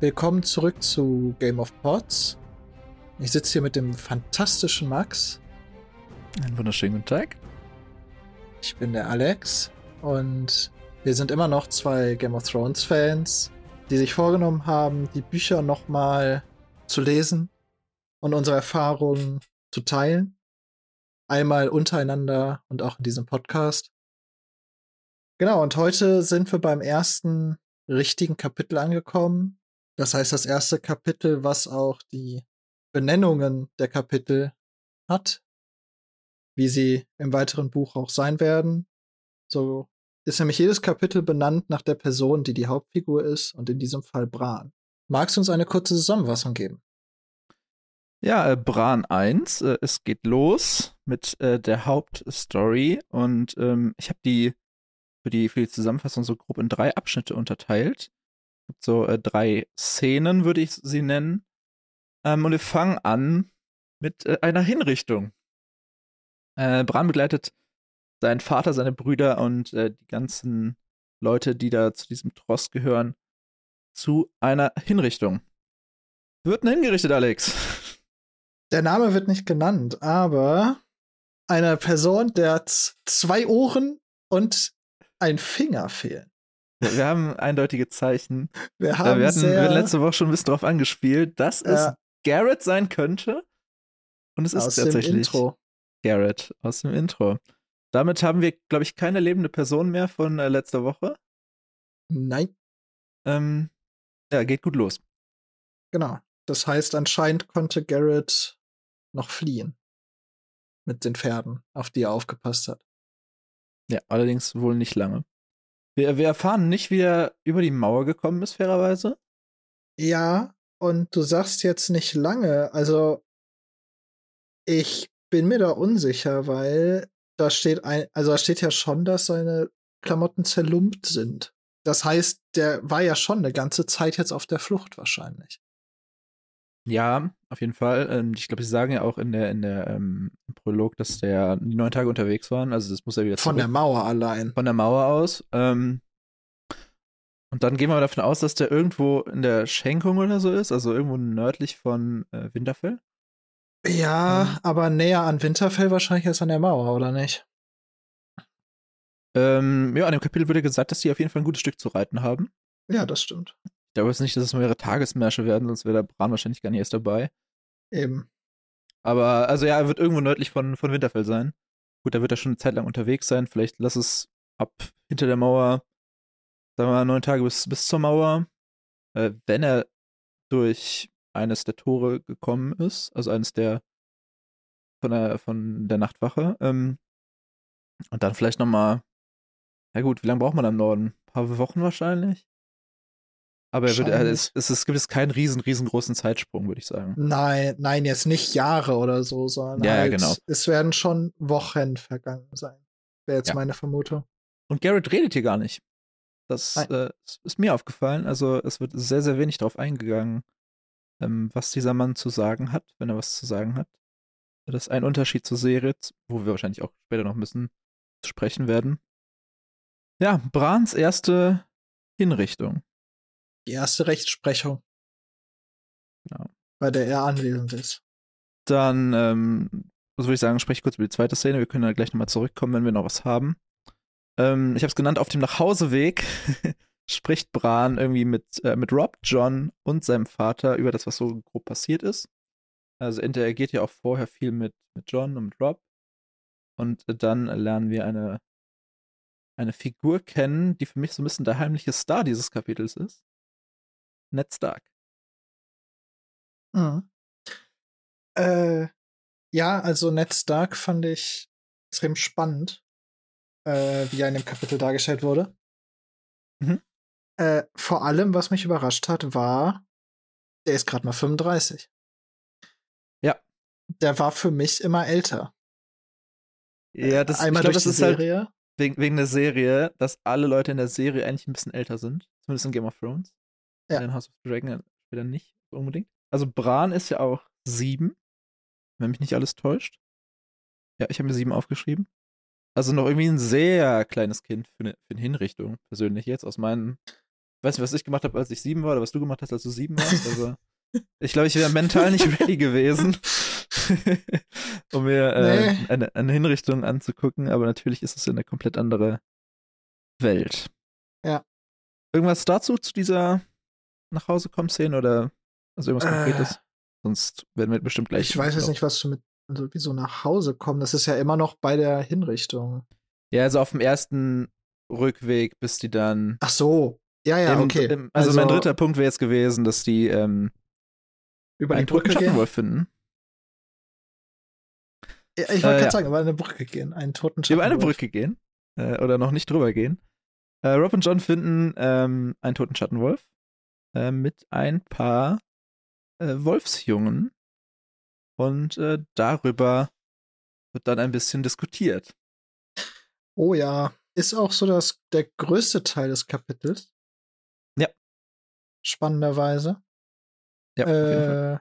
Willkommen zurück zu Game of Pods. Ich sitze hier mit dem fantastischen Max. Einen wunderschönen guten Tag. Ich bin der Alex und wir sind immer noch zwei Game of Thrones Fans, die sich vorgenommen haben, die Bücher nochmal zu lesen und unsere Erfahrungen zu teilen. Einmal untereinander und auch in diesem Podcast. Genau, und heute sind wir beim ersten richtigen Kapitel angekommen. Das heißt, das erste Kapitel, was auch die Benennungen der Kapitel hat, wie sie im weiteren Buch auch sein werden. So ist nämlich jedes Kapitel benannt nach der Person, die die Hauptfigur ist, und in diesem Fall Bran. Magst du uns eine kurze Zusammenfassung geben? Ja, äh, Bran 1, äh, es geht los mit äh, der Hauptstory und ähm, ich habe die für die für die Zusammenfassung so grob in drei Abschnitte unterteilt. So äh, drei Szenen würde ich sie nennen. Ähm, und wir fangen an mit äh, einer Hinrichtung. Äh, Bran begleitet seinen Vater, seine Brüder und äh, die ganzen Leute, die da zu diesem Tross gehören, zu einer Hinrichtung. Wird hingerichtet, Alex? Der Name wird nicht genannt, aber eine Person, der zwei Ohren und ein Finger fehlen. Wir haben eindeutige Zeichen. Wir haben wir hatten wir letzte Woche schon ein bisschen drauf angespielt, dass es Ja. Garrett sein könnte. Und es ist aus dem tatsächlich Intro. Garrett aus dem Intro. Damit haben wir, glaube ich, keine lebende Person mehr von äh, letzter Woche. Nein, Ähm, ja, geht gut los. genau. Das heißt, anscheinend konnte Garrett noch fliehen. Mit den Pferden, auf die er aufgepasst hat. Ja, allerdings wohl nicht lange. Wir, wir erfahren nicht, wie er über die Mauer gekommen ist, fairerweise. Ja, und du sagst jetzt nicht lange. Also, ich bin mir da unsicher, weil da steht ein, also da steht ja schon, dass seine Klamotten zerlumpt sind. Das heißt, der war ja schon eine ganze Zeit jetzt auf der Flucht wahrscheinlich. Ja, auf jeden Fall. Ähm, ich glaube, sie sagen ja auch in der, in der ähm, Prolog, dass der die neun Tage unterwegs waren. Also das muss er wieder Von zurück. der Mauer allein. von der Mauer aus. Ähm, und dann gehen wir davon aus, dass der irgendwo in der Schenkung oder so ist, also irgendwo nördlich von äh, Winterfell. Ja, Ähm. aber näher an Winterfell wahrscheinlich als an der Mauer, oder nicht? Ähm, ja, an dem Kapitel wurde gesagt, dass die auf jeden Fall ein gutes Stück zu reiten haben. Ja, das stimmt. Ich glaube jetzt nicht, dass es mehrere Tagesmärsche werden, sonst wäre der Bran wahrscheinlich gar nicht erst dabei. Eben. Aber, also ja, er wird irgendwo nördlich von, von Winterfell sein. Gut, da wird er schon eine Zeit lang unterwegs sein. Vielleicht lass es ab hinter der Mauer, sagen wir mal, neun Tage bis, bis zur Mauer. Äh, wenn er durch eines der Tore gekommen ist, also eines der von der, von der Nachtwache. Ähm, und dann vielleicht nochmal, ja gut, wie lange braucht man am Norden? Ein paar Wochen wahrscheinlich. Aber er wird, Wahrscheinlich. es, es, es gibt es keinen riesen, riesengroßen Zeitsprung, würde ich sagen. Nein, nein, jetzt nicht Jahre oder so, sondern Ja, ja, halt, genau. es werden schon Wochen vergangen sein. Wäre jetzt Ja. meine Vermutung. Und Garrett redet hier gar nicht. Das äh, ist mir aufgefallen. Also es wird sehr, sehr wenig darauf eingegangen, ähm, was dieser Mann zu sagen hat, wenn er was zu sagen hat. Das ist ein Unterschied zur Serie, wo wir wahrscheinlich auch später noch ein bisschen sprechen werden. Ja, Brans erste Hinrichtung. Die erste Rechtsprechung, Genau. bei der er anwesend ist. Dann, ähm, was würde ich sagen, spreche ich kurz über die zweite Szene. Wir können dann gleich nochmal zurückkommen, wenn wir noch was haben. Ähm, ich habe es genannt, auf dem Nachhauseweg spricht Bran irgendwie mit, äh, mit Rob, John und seinem Vater über das, was so grob passiert ist. Also interagiert ja auch vorher viel mit, mit John und mit Rob. Und dann lernen wir eine, eine Figur kennen, die für mich so ein bisschen der heimliche Star dieses Kapitels ist. Ned Stark. Mhm. Äh, ja, also Ned Stark fand ich extrem spannend, äh, wie er in dem Kapitel dargestellt wurde. Mhm. Äh, vor allem, was mich überrascht hat, war, der ist gerade mal 35. Ja. Der war für mich immer älter. Ja, das, Einmal glaub, durch das die ist halt Serie. wegen, wegen der Serie, dass alle Leute in der Serie eigentlich ein bisschen älter sind. Zumindest in Game of Thrones. Ja. In House of Dragon später nicht unbedingt. Also Bran ist ja auch sieben, wenn mich nicht alles täuscht. Ja, ich habe mir sieben aufgeschrieben. Also noch irgendwie ein sehr kleines Kind für eine, für eine Hinrichtung, persönlich jetzt, aus meinen weiß nicht, was ich gemacht habe, als ich sieben war, oder was du gemacht hast, als du sieben warst. Also, ich glaube, ich wäre mental nicht ready gewesen, um mir äh, Nee. eine, eine Hinrichtung anzugucken, aber natürlich ist es eine komplett andere Welt. Ja. Irgendwas dazu, zu dieser nach Hause kommen Szene oder also irgendwas Äh, Konkretes? Sonst werden wir bestimmt gleich. Ich weiß jetzt nicht, was du mit also wie so nach Hause kommen. Das ist ja immer noch bei der Hinrichtung. Ja, also auf dem ersten Rückweg, bis die dann. Ach so. Ja, ja, im, okay. Im, also, mein dritter Punkt wäre jetzt gewesen, dass die ähm, über die Brücke gehen. Finden. Ja, ich wollte Äh, gerade ja. sagen, über eine Brücke gehen, einen toten Über eine. Brücke gehen. Äh, oder noch nicht drüber gehen. Äh, Rob und John finden ähm, einen toten Schattenwolf äh, mit ein paar äh, Wolfsjungen. Und äh, darüber wird dann ein bisschen diskutiert. Oh ja, ist auch so das der größte Teil des Kapitels. Ja. Spannenderweise. Ja. Äh,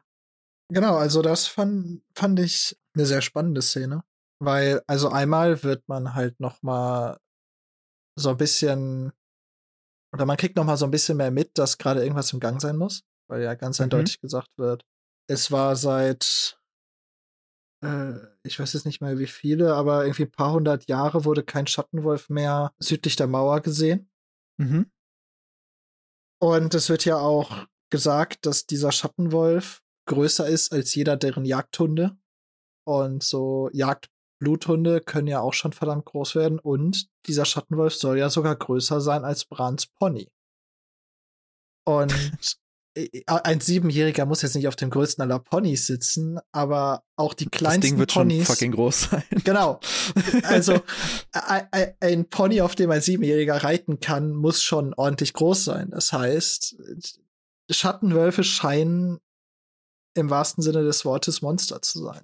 genau, also das fand, fand ich eine sehr spannende Szene, weil also einmal wird man halt noch mal so ein bisschen oder man kriegt noch mal so ein bisschen mehr mit, dass gerade irgendwas im Gang sein muss, weil ja ganz Mhm. eindeutig gesagt wird, es war seit äh, ich weiß jetzt nicht mehr wie viele, aber irgendwie ein paar hundert Jahre wurde kein Schattenwolf mehr südlich der Mauer gesehen. Mhm. Und es wird ja auch gesagt, dass dieser Schattenwolf größer ist als jeder deren Jagdhunde. Und so Jagdbluthunde können ja auch schon verdammt groß werden. Und dieser Schattenwolf soll ja sogar größer sein als Brans Pony. Und ein Siebenjähriger muss jetzt nicht auf dem größten aller Ponys sitzen, aber auch die Das kleinsten Ding wird Ponys. schon fucking groß sein. Genau. Also ein Pony, auf dem ein Siebenjähriger reiten kann, muss schon ordentlich groß sein. Das heißt, Schattenwölfe scheinen im wahrsten Sinne des Wortes Monster zu sein.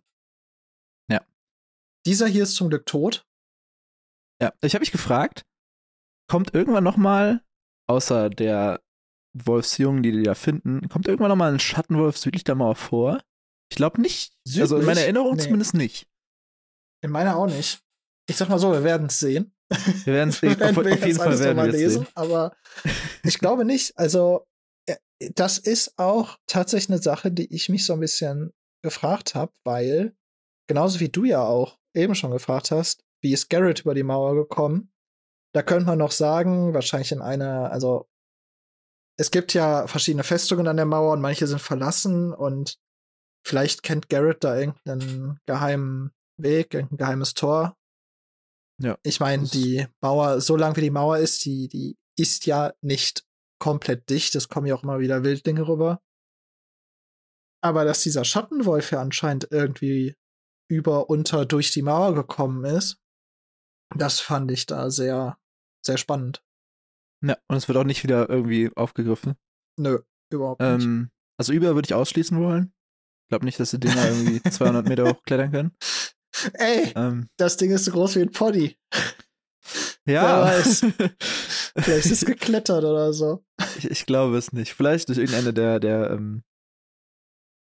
Dieser hier ist zum Glück tot. Ja, ich habe mich gefragt, kommt irgendwann noch mal, außer der Wolfsjungen, die die da finden, kommt irgendwann noch mal ein Schattenwolf südlich der Mauer vor? Ich glaube nicht. Also in Südlich? meiner Erinnerung Nee. zumindest nicht. In meiner auch nicht. Ich sag mal so, wir werden es sehen. Wir werden es auf, Werden auf wir jeden Fall werden wir es sehen. aber ich glaube nicht. Also, äh, das ist auch tatsächlich eine Sache, die ich mich so ein bisschen gefragt habe, weil genauso wie du ja auch eben schon gefragt hast, wie ist Garrett über die Mauer gekommen? Da könnte man noch sagen, wahrscheinlich in einer, also es gibt ja verschiedene Festungen an der Mauer und manche sind verlassen und vielleicht kennt Garrett da irgendeinen geheimen Weg, irgendein geheimes Tor. Ja, Ich meine, die Mauer, so lang wie die Mauer ist, die, die ist ja nicht komplett dicht. Es kommen ja auch immer wieder Wildlinge rüber. Aber dass dieser Schattenwolf ja anscheinend irgendwie über, unter, durch die Mauer gekommen ist, das fand ich da sehr, sehr spannend. Ja, und es wird auch nicht wieder irgendwie aufgegriffen. Nö, überhaupt nicht. Ähm, also über würde ich ausschließen wollen. Ich glaube nicht, dass die Dinger irgendwie 200 Meter hochklettern können. Ey, Ähm, das Ding ist so groß wie ein Pony. ja, weiß. Vielleicht ist es geklettert oder so. ich, ich glaube es nicht. Vielleicht durch irgendeine der, der ähm,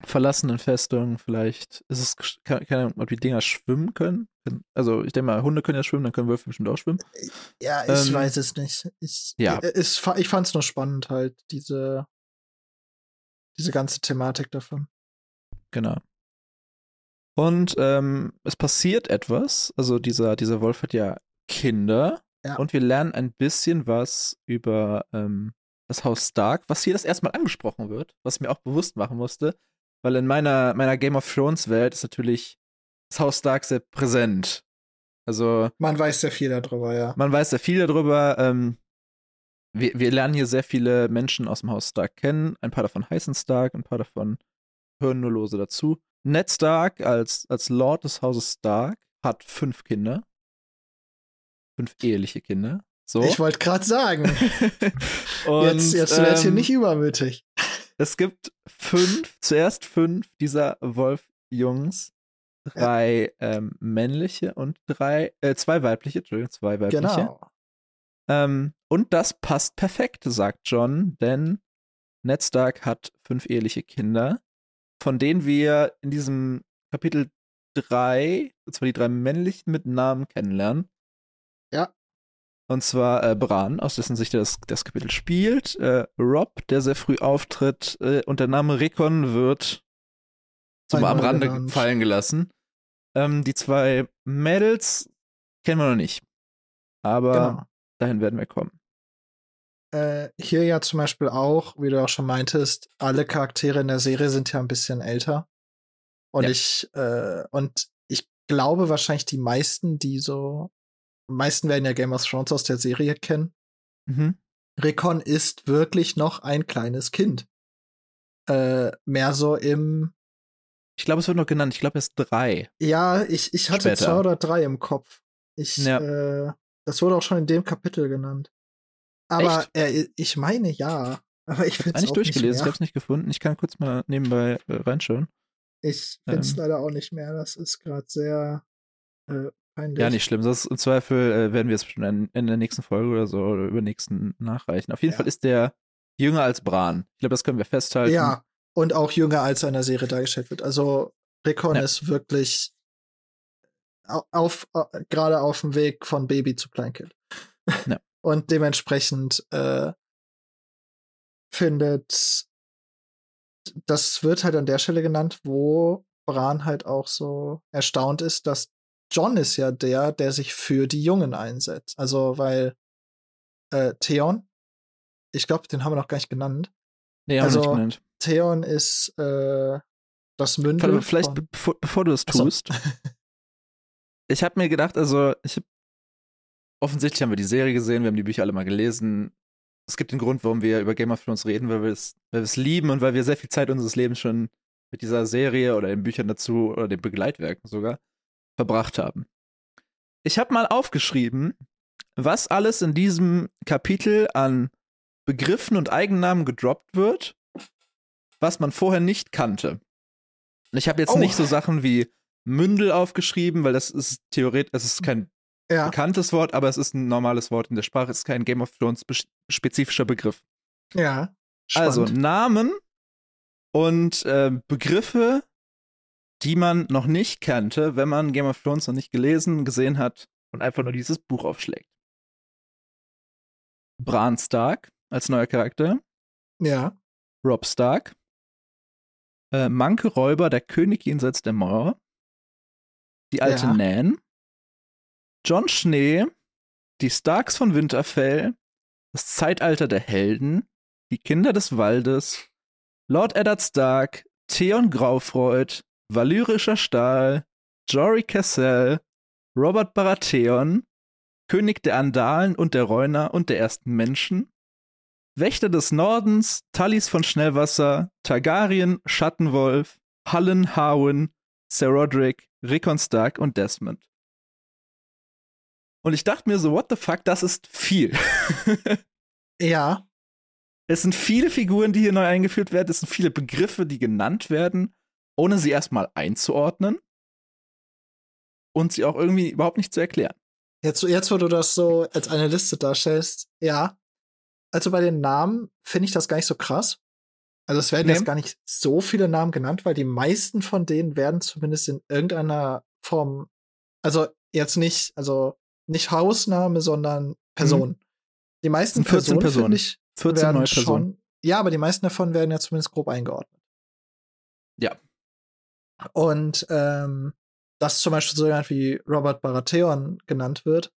verlassenen Festungen, vielleicht ist es, keine Ahnung, ob die Dinger schwimmen können. Also ich denke mal, Hunde können ja schwimmen, dann können Wölfe bestimmt auch schwimmen. Ja, ich Ähm, weiß es nicht. Ich, ja. äh, fa- ich fand es nur spannend halt, diese, diese ganze Thematik davon. Genau. Und ähm, es passiert etwas. Also dieser, dieser Wolf hat ja Kinder. Ja. Und wir lernen ein bisschen was über ähm, das Haus Stark, was hier das erstmal angesprochen wird, was ich mir auch bewusst machen musste. Weil in meiner, meiner Game of Thrones Welt ist natürlich das Haus Stark sehr präsent. Also Man weiß sehr viel darüber, ja. man weiß sehr viel darüber. Ähm, wir, wir lernen hier sehr viele Menschen aus dem Haus Stark kennen. Ein paar davon heißen Stark, ein paar davon hören nur lose dazu. Ned Stark als, als Lord des Hauses Stark hat fünf Kinder. Fünf eheliche Kinder. So. Ich wollte gerade sagen, Und, jetzt, jetzt werd hier ähm, nicht übermütig. Es gibt fünf, zuerst fünf dieser Wolf-Jungs. Drei ähm, männliche und drei, äh, zwei weibliche, Entschuldigung, zwei weibliche. Genau. Ähm, und das passt perfekt, sagt John, denn Ned Stark hat fünf eheliche Kinder, von denen wir in diesem Kapitel drei, und zwar die drei männlichen mit Namen kennenlernen. Und zwar äh, Bran, aus dessen Sicht das, das Kapitel spielt. Äh, Rob, der sehr früh auftritt. Äh, und der Name Rickon wird so mal am Rande genannt. fallen gelassen. Ähm, die zwei Mädels kennen wir noch nicht. Aber genau. dahin werden wir kommen. Äh, hier ja zum Beispiel auch, wie du auch schon meintest, alle Charaktere in der Serie sind ja ein bisschen älter. Und ja. ich, äh, und ich glaube wahrscheinlich die meisten, die so meisten werden ja Game of Thrones aus der Serie kennen. Mhm. Rickon ist wirklich noch ein kleines Kind. Äh, mehr so im. Ich glaube, es wird noch genannt. Ich glaube, es ist drei. Ja, ich, ich hatte Später. zwei oder drei im Kopf. Ich, ja. äh, das wurde auch schon in dem Kapitel genannt. Aber äh, ich meine ja. Aber ich finde es nicht durchgelesen. Nicht ich habe es nicht gefunden. Ich kann kurz mal nebenbei äh, reinschauen. Ich finde es ähm. leider auch nicht mehr. Das ist gerade sehr äh, Peinlich. Ja, nicht schlimm. Das im Zweifel äh, werden wir es in, in, der nächsten Folge oder so oder übernächsten nachreichen. Auf jeden ja. Fall ist der jünger als Bran. Ich glaube, das können wir festhalten. Ja, und auch jünger als er in der Serie dargestellt wird. Also Rickon ja. ist wirklich auf, auf äh, gerade auf dem Weg von Baby zu Kleinkind. Ja. Und dementsprechend äh, findet das wird halt an der Stelle genannt, wo Bran halt auch so erstaunt ist, dass John ist ja der, der sich für die Jungen einsetzt. Also, weil äh, Theon, ich glaube, den haben wir noch gar nicht genannt. Nee, haben also, wir nicht genannt. Theon ist äh, das Mündel. Warte, vielleicht, von... bevor, du es tust. ich habe mir gedacht, also, ich hab, offensichtlich haben wir die Serie gesehen, wir haben die Bücher alle mal gelesen. Es gibt den Grund, warum wir über Game of Thrones reden, weil wir es weil lieben und weil wir sehr viel Zeit unseres Lebens schon mit dieser Serie oder den Büchern dazu oder den Begleitwerken sogar verbracht haben. Ich habe mal aufgeschrieben, was alles in diesem Kapitel an Begriffen und Eigennamen gedroppt wird, was man vorher nicht kannte. Und ich habe jetzt oh. nicht so Sachen wie Mündel aufgeschrieben, weil das ist theoretisch, es ist kein ja. bekanntes Wort, aber es ist ein normales Wort in der Sprache, es ist kein Game of Thrones spezifischer Begriff. Ja. Also spannend. Also Namen und äh, Begriffe, die man noch nicht kannte, wenn man Game of Thrones noch nicht gelesen, gesehen hat und einfach nur dieses Buch aufschlägt. Bran Stark als neuer Charakter. Ja. Rob Stark. Äh, Manke Räuber, der König jenseits der Mauer. Die alte ja. Nan. John Schnee. Die Starks von Winterfell. Das Zeitalter der Helden. Die Kinder des Waldes. Lord Eddard Stark. Theon Graufreud. Valyrischer Stahl, Jory Cassell, Robert Baratheon, König der Andalen und der Reuner und der ersten Menschen, Wächter des Nordens, Tallis von Schnellwasser, Targaryen, Schattenwolf, Hallen Harwin, Sir Roderick, Rickon Stark und Desmond. Und ich dachte mir so, what the fuck, das ist viel. ja. Es sind viele Figuren, die hier neu eingeführt werden. Es sind viele Begriffe, die genannt werden ohne sie erstmal einzuordnen und sie auch irgendwie überhaupt nicht zu erklären. Jetzt, jetzt, wo du das so als eine Liste darstellst, ja. Also bei den Namen finde ich das gar nicht so krass. Also es werden nee. jetzt gar nicht so viele Namen genannt, weil die meisten von denen werden zumindest in irgendeiner Form, also jetzt nicht, also nicht Hausname, sondern Person. Mhm. Die meisten 14 Personen, Personen. ich, 14 werden neue Personen. Schon, ja, aber die meisten davon werden ja zumindest grob eingeordnet. Ja, und ähm, dass zum Beispiel so jemand wie Robert Baratheon genannt wird.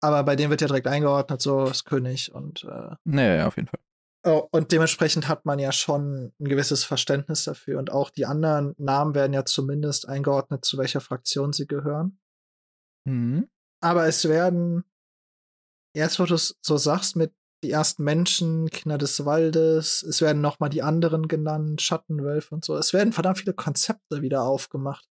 Aber bei dem wird ja direkt eingeordnet, so ist König und äh, naja, ja, auf jeden Fall. Oh, und dementsprechend hat man ja schon ein gewisses Verständnis dafür. Und auch die anderen Namen werden ja zumindest eingeordnet, zu welcher Fraktion sie gehören. Mhm. Aber es werden, erst wo du es so sagst, mit die ersten Menschen, Kinder des Waldes, es werden nochmal die anderen genannt, Schattenwölfe und so. Es werden verdammt viele Konzepte wieder aufgemacht.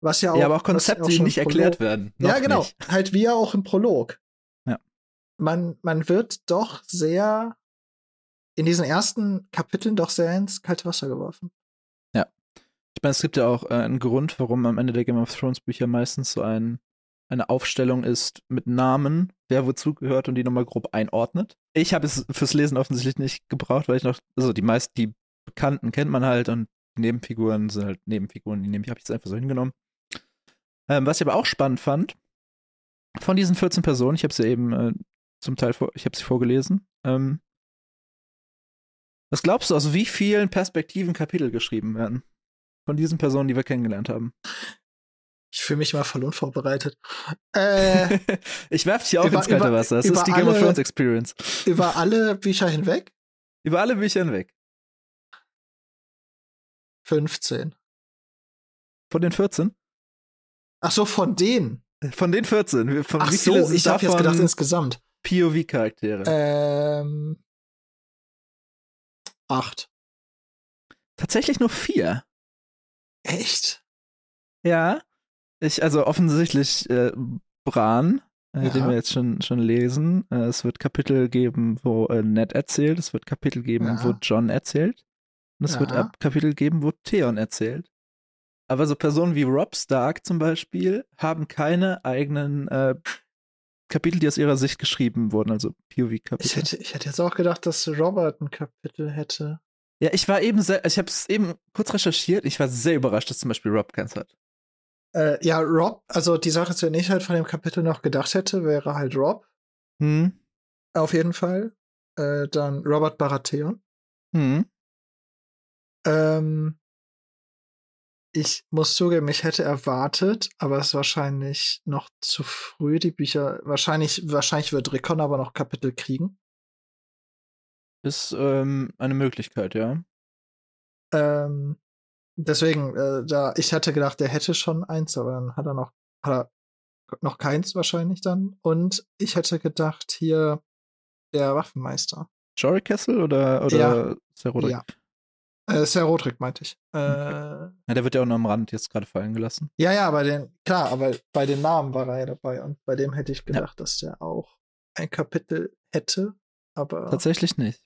Was ja auch. Ja, aber auch Konzepte, die nicht erklärt werden. ja, genau. Nicht. Halt wie ja auch im Prolog. Ja. Man, man wird doch sehr in diesen ersten Kapiteln doch sehr ins kalte Wasser geworfen. Ja. Ich meine, es gibt ja auch äh, einen Grund, warum am Ende der Game of Thrones Bücher meistens so ein eine Aufstellung ist mit Namen, wer wozu gehört und die nochmal grob einordnet. Ich habe es fürs Lesen offensichtlich nicht gebraucht, weil ich noch, also die meisten, die Bekannten kennt man halt und Nebenfiguren sind halt Nebenfiguren, die nehme ich, habe ich jetzt einfach so hingenommen. Ähm, was ich aber auch spannend fand, von diesen 14 Personen, ich habe sie eben äh, zum Teil vor, ich habe sie vorgelesen. Ähm, was glaubst du, aus wie vielen Perspektiven Kapitel geschrieben werden? Von diesen Personen, die wir kennengelernt haben. Ich fühle mich mal voll unvorbereitet. Äh, ich werfe dich auch über, ins kalte über, Wasser. Das ist die Game alle, of Thrones Experience. Über alle Bücher hinweg? Über alle Bücher hinweg. 15. Von den 14? Ach so, von denen. Von den 14. Von Ach wie viele so, ich habe jetzt gedacht insgesamt. POV-Charaktere. Ähm. Acht. Tatsächlich nur vier. Echt? Ja. Ich, also offensichtlich äh, Bran, äh, ja. den wir jetzt schon, schon lesen. Äh, es wird Kapitel geben, wo äh, Ned erzählt. Es wird Kapitel geben, ja. wo John erzählt. Und es ja. wird Kapitel geben, wo Theon erzählt. Aber so Personen wie Rob Stark zum Beispiel haben keine eigenen äh, Kapitel, die aus ihrer Sicht geschrieben wurden, also POV-Kapitel. Ich hätte, ich hätte jetzt auch gedacht, dass Robert ein Kapitel hätte. Ja, ich war eben sehr, ich habe es eben kurz recherchiert, ich war sehr überrascht, dass zum Beispiel Rob keins hat. Äh, ja, Rob, also die Sache, die ich halt von dem Kapitel noch gedacht hätte, wäre halt Rob. Hm. Auf jeden Fall. Äh, dann Robert Baratheon. Hm. Ähm, ich muss zugeben, ich hätte erwartet, aber es ist wahrscheinlich noch zu früh, die Bücher. Wahrscheinlich, wahrscheinlich wird Rickon aber noch Kapitel kriegen. Ist ähm, eine Möglichkeit, ja. Ähm, deswegen, äh, da, ich hatte gedacht, der hätte schon eins, aber dann hat er noch, hat er noch keins wahrscheinlich dann. Und ich hätte gedacht, hier der Waffenmeister. Jory Kessel oder, oder ja. Serodrik? Ja. Äh, Sir Roderick meinte ich. Äh, okay. Ja, der wird ja auch nur am Rand jetzt gerade fallen gelassen. Ja, ja, bei den, klar, aber bei den Namen war er ja dabei und bei dem hätte ich gedacht, ja. dass der auch ein Kapitel hätte, aber. Tatsächlich nicht.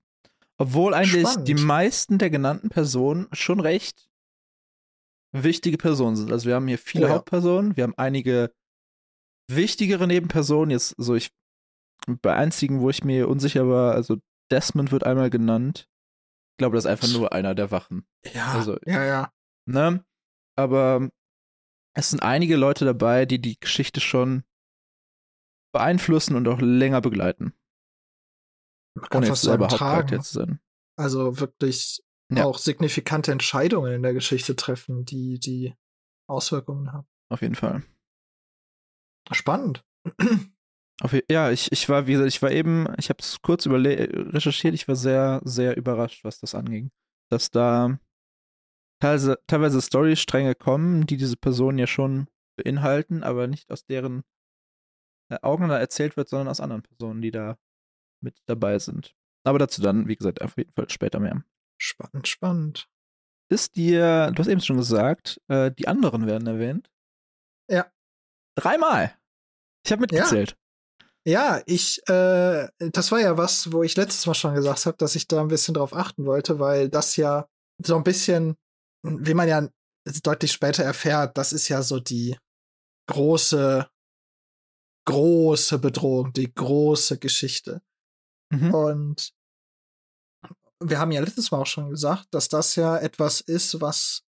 Obwohl eigentlich spannend. die meisten der genannten Personen schon recht wichtige Personen sind. Also wir haben hier viele oh, ja. Hauptpersonen, wir haben einige wichtigere Nebenpersonen. Jetzt so ich bei einzigen, wo ich mir unsicher war, also Desmond wird einmal genannt. Ich glaube, das ist einfach nur einer der Wachen. Ja, also, ja, ja. Ne? Aber es sind einige Leute dabei, die die Geschichte schon beeinflussen und auch länger begleiten. Man kann Ohne fast selber Hauptcharakter zu sein. Also wirklich ja. auch signifikante Entscheidungen in der Geschichte treffen, die die Auswirkungen haben. Auf jeden Fall. Spannend. Auf, ja, ich, ich war, wie gesagt, ich war eben, ich habe es kurz recherchiert, ich war sehr, sehr überrascht, was das anging. Dass da teilweise, teilweise Storystränge kommen, die diese Personen ja schon beinhalten, aber nicht aus deren äh, Augen da erzählt wird, sondern aus anderen Personen, die da mit dabei sind. Aber dazu dann, wie gesagt, auf jeden Fall später mehr. Spannend, spannend. Ist dir, du hast eben schon gesagt, äh, die anderen werden erwähnt? Ja. Dreimal. Ich habe mitgezählt. Ja. Ja, ich, äh, das war ja was, wo ich letztes Mal schon gesagt habe, dass ich da ein bisschen drauf achten wollte, weil das ja so ein bisschen, wie man ja deutlich später erfährt, das ist ja so die große, große Bedrohung, die große Geschichte. Mhm. Und wir haben ja letztes Mal auch schon gesagt, dass das ja etwas ist, was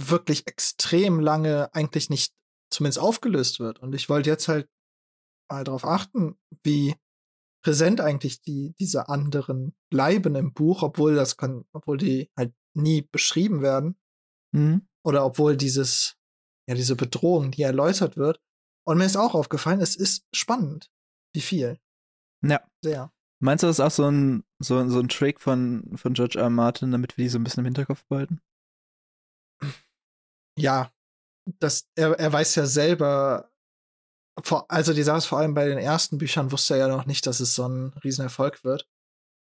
wirklich extrem lange eigentlich nicht zumindest aufgelöst wird. Und ich wollte jetzt halt mal darauf achten, wie präsent eigentlich die, diese anderen bleiben im Buch, obwohl das kann, obwohl die halt nie beschrieben werden. Mhm. Oder obwohl dieses, ja, diese Bedrohung, die erläutert wird. Und mir ist auch aufgefallen, es ist spannend, wie viel. Ja. Sehr. Meinst du, das ist auch so ein, so, so ein Trick von, von George R. R. Martin, damit wir die so ein bisschen im Hinterkopf behalten? Ja. Das, er, er weiß ja selber, vor, also die Sache ist vor allem bei den ersten Büchern wusste er ja noch nicht, dass es so ein Riesenerfolg wird.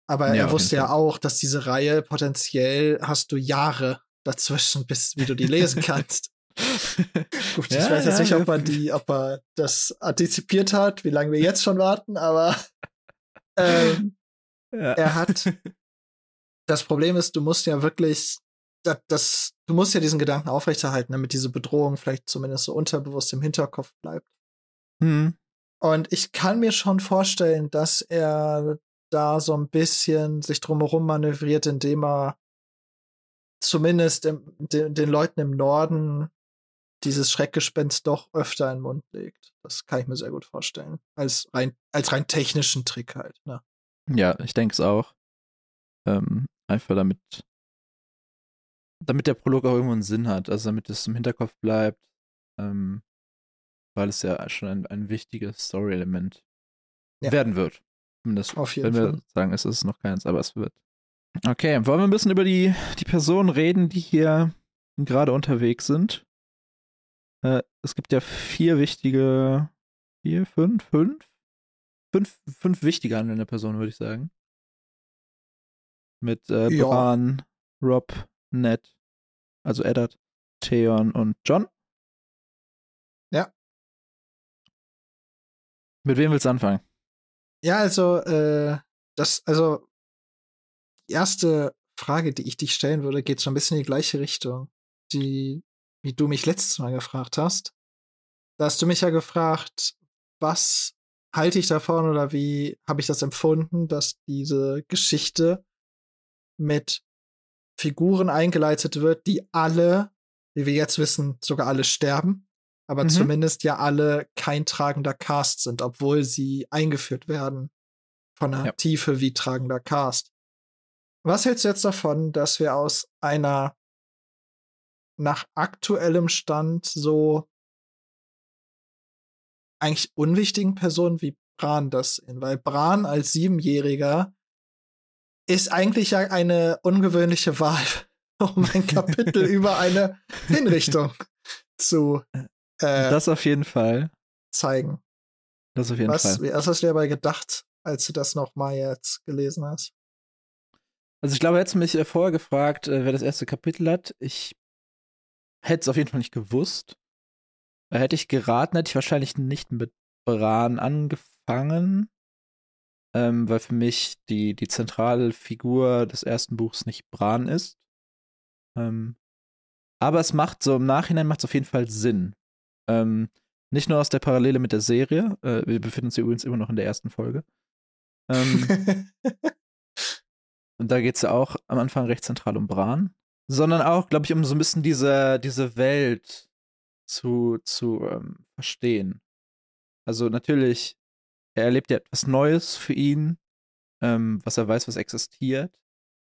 Aber ja, er wusste ja auch, dass diese Reihe potenziell hast du Jahre dazwischen, bis wie du die lesen kannst. Gut, ja, ich weiß jetzt ja, nicht, ob er die, ob er das antizipiert hat, wie lange wir jetzt schon warten, aber ähm, er hat. Das Problem ist, du musst ja wirklich das, das, du musst ja diesen Gedanken aufrechterhalten, damit diese Bedrohung vielleicht zumindest so unterbewusst im Hinterkopf bleibt. Mhm. Und ich kann mir schon vorstellen, dass er da so ein bisschen sich drumherum manövriert, indem er zumindest im, den, den Leuten im Norden dieses Schreckgespenst doch öfter in den Mund legt. Das kann ich mir sehr gut vorstellen. Als rein, als rein technischen Trick halt. Ne? Ja, ich denke es auch. Ähm, einfach damit, damit der Prolog auch irgendwo einen Sinn hat, also damit es im Hinterkopf bleibt, ähm, weil es ja schon ein, ein wichtiges Story-Element ja. werden wird. Zumindest, Auf jeden wenn wir Fall. sagen, es ist noch keins, aber es wird. Okay, wollen wir ein bisschen über die, die Personen reden, die hier gerade unterwegs sind? Äh, es gibt ja vier wichtige, vier, fünf, fünf? Fünf, fünf wichtige handelnde Personen, würde ich sagen. Mit äh, Ja. Bran, Rob, Ned, also Eddard, Theon und John. Ja. Mit wem willst du anfangen? Ja, also, äh, das, also, die erste Frage, die ich dich stellen würde, geht so ein bisschen in die gleiche Richtung, die, wie du mich letztes Mal gefragt hast. Da hast du mich ja gefragt, was halte ich davon oder wie habe ich das empfunden, dass diese Geschichte mit Figuren eingeleitet wird, die alle, wie wir jetzt wissen, sogar alle sterben, aber Mhm. zumindest ja alle kein tragender Cast sind, obwohl sie eingeführt werden von einer Ja. Tiefe wie tragender Cast. Was hältst du jetzt davon, dass wir aus einer nach aktuellem Stand so eigentlich unwichtigen Person wie Bran das sehen? Weil Bran als Siebenjähriger ist eigentlich ja eine ungewöhnliche Wahl, um ein Kapitel über eine Hinrichtung zu äh, das auf jeden Fall. zeigen. Das auf jeden Was, Fall. was hast du dabei gedacht, als du das nochmal jetzt gelesen hast? Also ich glaube, hättest du mich äh, vorher gefragt, äh, wer das erste Kapitel hat. Ich hätte es auf jeden Fall nicht gewusst. Hätte ich geraten, hätte ich wahrscheinlich nicht mit Bran angefangen. Ähm, weil für mich die, die zentrale Figur des ersten Buchs nicht Bran ist. Ähm, aber es macht so, im Nachhinein macht es auf jeden Fall Sinn. Ähm, nicht nur aus der Parallele mit der Serie. Äh, wir befinden uns übrigens immer noch in der ersten Folge. Ähm, und da geht es ja auch am Anfang recht zentral um Bran, sondern auch, glaube ich, um so ein bisschen diese, diese Welt zu, zu ähm, verstehen. Also natürlich, er erlebt ja etwas Neues für ihn, ähm, was er weiß, was existiert.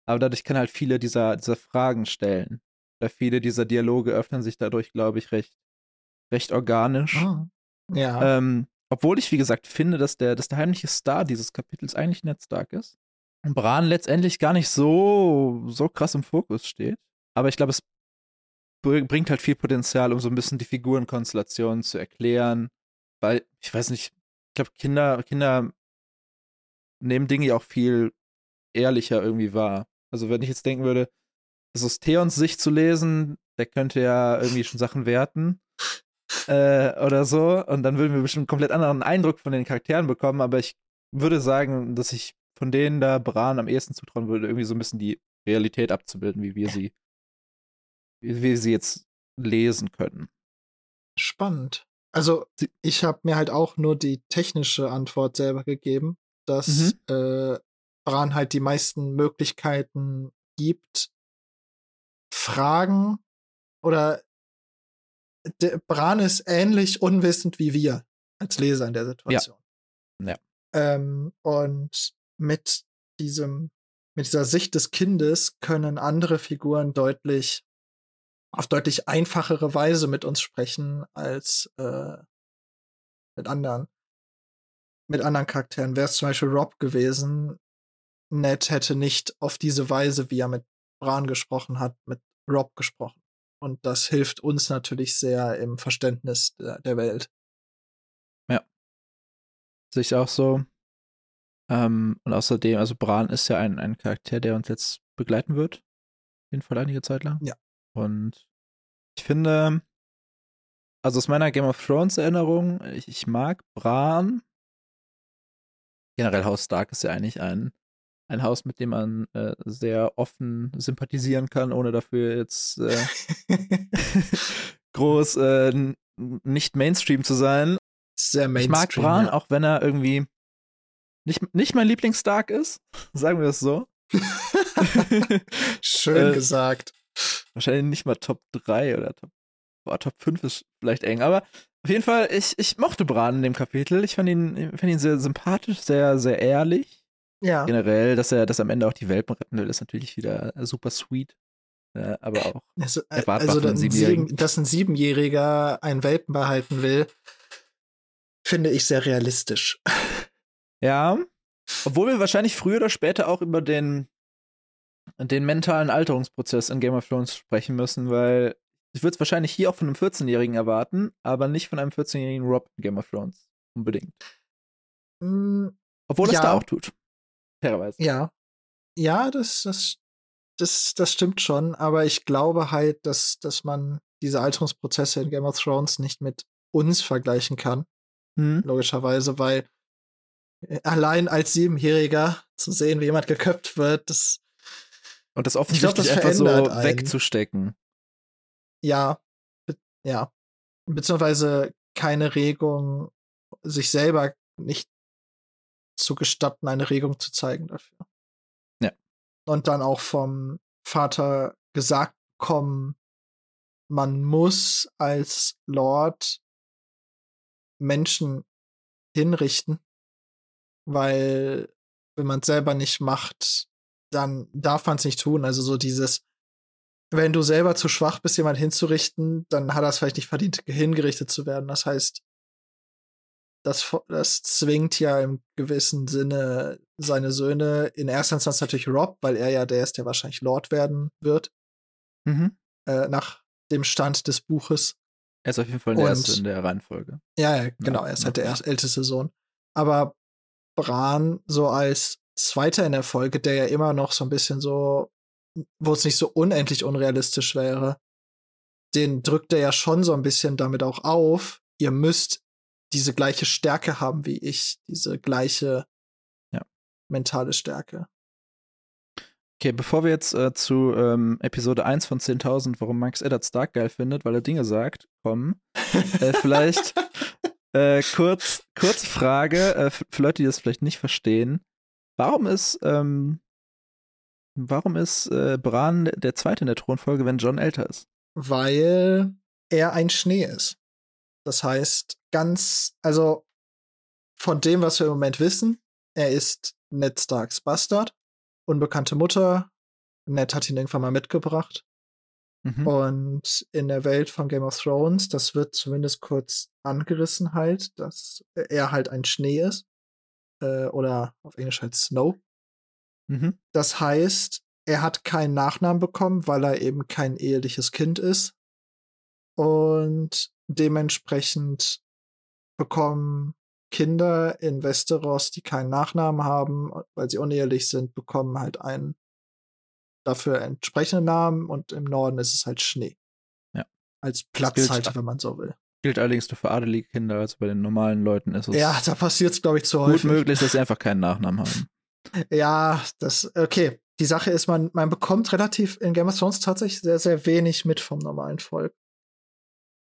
Aber dadurch kann er halt viele dieser, dieser Fragen stellen. Oder viele dieser Dialoge öffnen sich dadurch, glaube ich, recht, recht organisch. Ah, ja. Ähm, obwohl ich, wie gesagt, finde, dass der, dass der heimliche Star dieses Kapitels eigentlich Ned Stark ist. Bran letztendlich gar nicht so, so krass im Fokus steht. Aber ich glaube, es br- bringt halt viel Potenzial, um so ein bisschen die Figurenkonstellationen zu erklären. Weil, ich weiß nicht, ich glaube, Kinder, Kinder nehmen Dinge ja auch viel ehrlicher irgendwie wahr. Also, wenn ich jetzt denken würde, das aus Theons Sicht zu lesen, der könnte ja irgendwie schon Sachen werten äh, oder so. Und dann würden wir bestimmt einen komplett anderen Eindruck von den Charakteren bekommen. Aber ich würde sagen, dass ich von denen da Bran am ehesten zutrauen würde, irgendwie so ein bisschen die Realität abzubilden, wie wir sie, wie wir sie jetzt lesen können. Spannend. Also, ich habe mir halt auch nur die technische Antwort selber gegeben, dass äh, Bran halt die meisten Möglichkeiten gibt, Fragen oder der Bran ist ähnlich unwissend wie wir als Leser in der Situation. Ja. Ähm, und mit diesem, mit dieser Sicht des Kindes können andere Figuren deutlich auf deutlich einfachere Weise mit uns sprechen als äh, mit anderen. Mit anderen Charakteren. Wäre es zum Beispiel Rob gewesen, Ned hätte nicht auf diese Weise, wie er mit Bran gesprochen hat, mit Rob gesprochen. Und das hilft uns natürlich sehr im Verständnis der, der Welt. Sehe ich auch so. Ähm, und außerdem, also Bran ist ja ein, ein Charakter, der uns jetzt begleiten wird. Auf jeden Fall einige Zeit lang. Ja. Und ich finde, also aus meiner Game of Thrones Erinnerung, ich, ich mag Bran. Generell Haus Stark ist ja eigentlich ein, ein Haus, mit dem man äh, sehr offen sympathisieren kann, ohne dafür jetzt äh, groß äh, nicht Mainstream zu sein. sehr Ich Mainstream. mag Bran, ja. auch wenn er irgendwie nicht, nicht mein Lieblings-Stark ist, sagen wir es so. Schön Äh, gesagt. Wahrscheinlich nicht mal Top 3 oder Top boah, Top 5 ist vielleicht eng, aber auf jeden Fall, ich, ich mochte Bran in dem Kapitel. Ich fand ihn, fand ihn sehr sympathisch, sehr, sehr ehrlich. Ja. Generell, dass er, dass er am Ende auch die Welpen retten will, ist natürlich wieder super sweet. Äh, aber auch Also, äh, erwartbar also dass, ein dass ein Siebenjähriger einen Welpen behalten will, finde ich sehr realistisch. Ja. Obwohl wir wahrscheinlich früher oder später auch über den, den mentalen Alterungsprozess in Game of Thrones sprechen müssen, weil ich würde es wahrscheinlich hier auch von einem 14-Jährigen erwarten, aber nicht von einem 14-jährigen Rob in Game of Thrones. Unbedingt. Mm, Obwohl es Ja. da auch tut. Fairerweise. Ja. Ja, das, das, das, das stimmt schon, aber ich glaube halt, dass, dass man diese Alterungsprozesse in Game of Thrones nicht mit uns vergleichen kann, Hm. logischerweise, weil allein als Siebenjähriger zu sehen, wie jemand geköpft wird, das, Und das glaub, offensichtlich das einfach so einen. wegzustecken. ja, be- ja, beziehungsweise keine Regung, sich selber nicht zu gestatten, eine Regung zu zeigen dafür. Ja. Und dann auch vom Vater gesagt bekommen, man muss als Lord Menschen hinrichten, weil wenn man es selber nicht macht, dann darf man es nicht tun. Also so dieses, wenn du selber zu schwach bist, jemand hinzurichten, dann hat er es vielleicht nicht verdient, hingerichtet zu werden. Das heißt, das, das zwingt ja im gewissen Sinne seine Söhne, in erster Instanz natürlich Rob, weil er ja der ist, der wahrscheinlich Lord werden wird, Mhm. äh, nach dem Stand des Buches. Er ist auf jeden Fall der Und- Erste in der Reihenfolge. Ja, ja, genau, er ist ja. halt der älteste Sohn. Aber Bran so als Zweiter in der Folge, der ja immer noch so ein bisschen so, wo es nicht so unendlich unrealistisch wäre, den drückt er ja schon so ein bisschen damit auch auf, ihr müsst diese gleiche Stärke haben wie ich, diese gleiche Ja. mentale Stärke. Okay, bevor wir jetzt äh, zu ähm, Episode 1 von 10.000, warum Max Eddard Stark geil findet, weil er Dinge sagt, kommen, äh, vielleicht äh, kurz, kurze Frage äh, für Leute, die das vielleicht nicht verstehen. Warum ist, ähm, warum ist äh, Bran der Zweite in der Thronfolge, wenn John älter ist? weil er ein Schnee ist. Das heißt, ganz, also von dem, was wir im Moment wissen, er ist Ned Starks Bastard, unbekannte Mutter. Ned hat ihn irgendwann mal mitgebracht. Mhm. Und in der Welt von Game of Thrones, das wird zumindest kurz angerissen halt, dass er halt ein Schnee ist. Äh, oder auf Englisch halt Snow. Mhm. Das heißt, er hat keinen Nachnamen bekommen, weil er eben kein eheliches Kind ist. Und dementsprechend bekommen Kinder in Westeros, die keinen Nachnamen haben, weil sie unehelich sind, bekommen halt einen dafür entsprechenden Namen und im Norden ist es halt Schnee. Ja. Als Platzhalter, wenn man so will. Gilt allerdings nur für adelige Kinder, also bei den normalen Leuten ist es Ja, da passiert es, glaube ich, zu gut häufig. möglich, dass sie einfach keinen Nachnamen haben. Ja, das, okay. Die Sache ist, man, man bekommt relativ in Game of Thrones tatsächlich sehr, sehr wenig mit vom normalen Volk.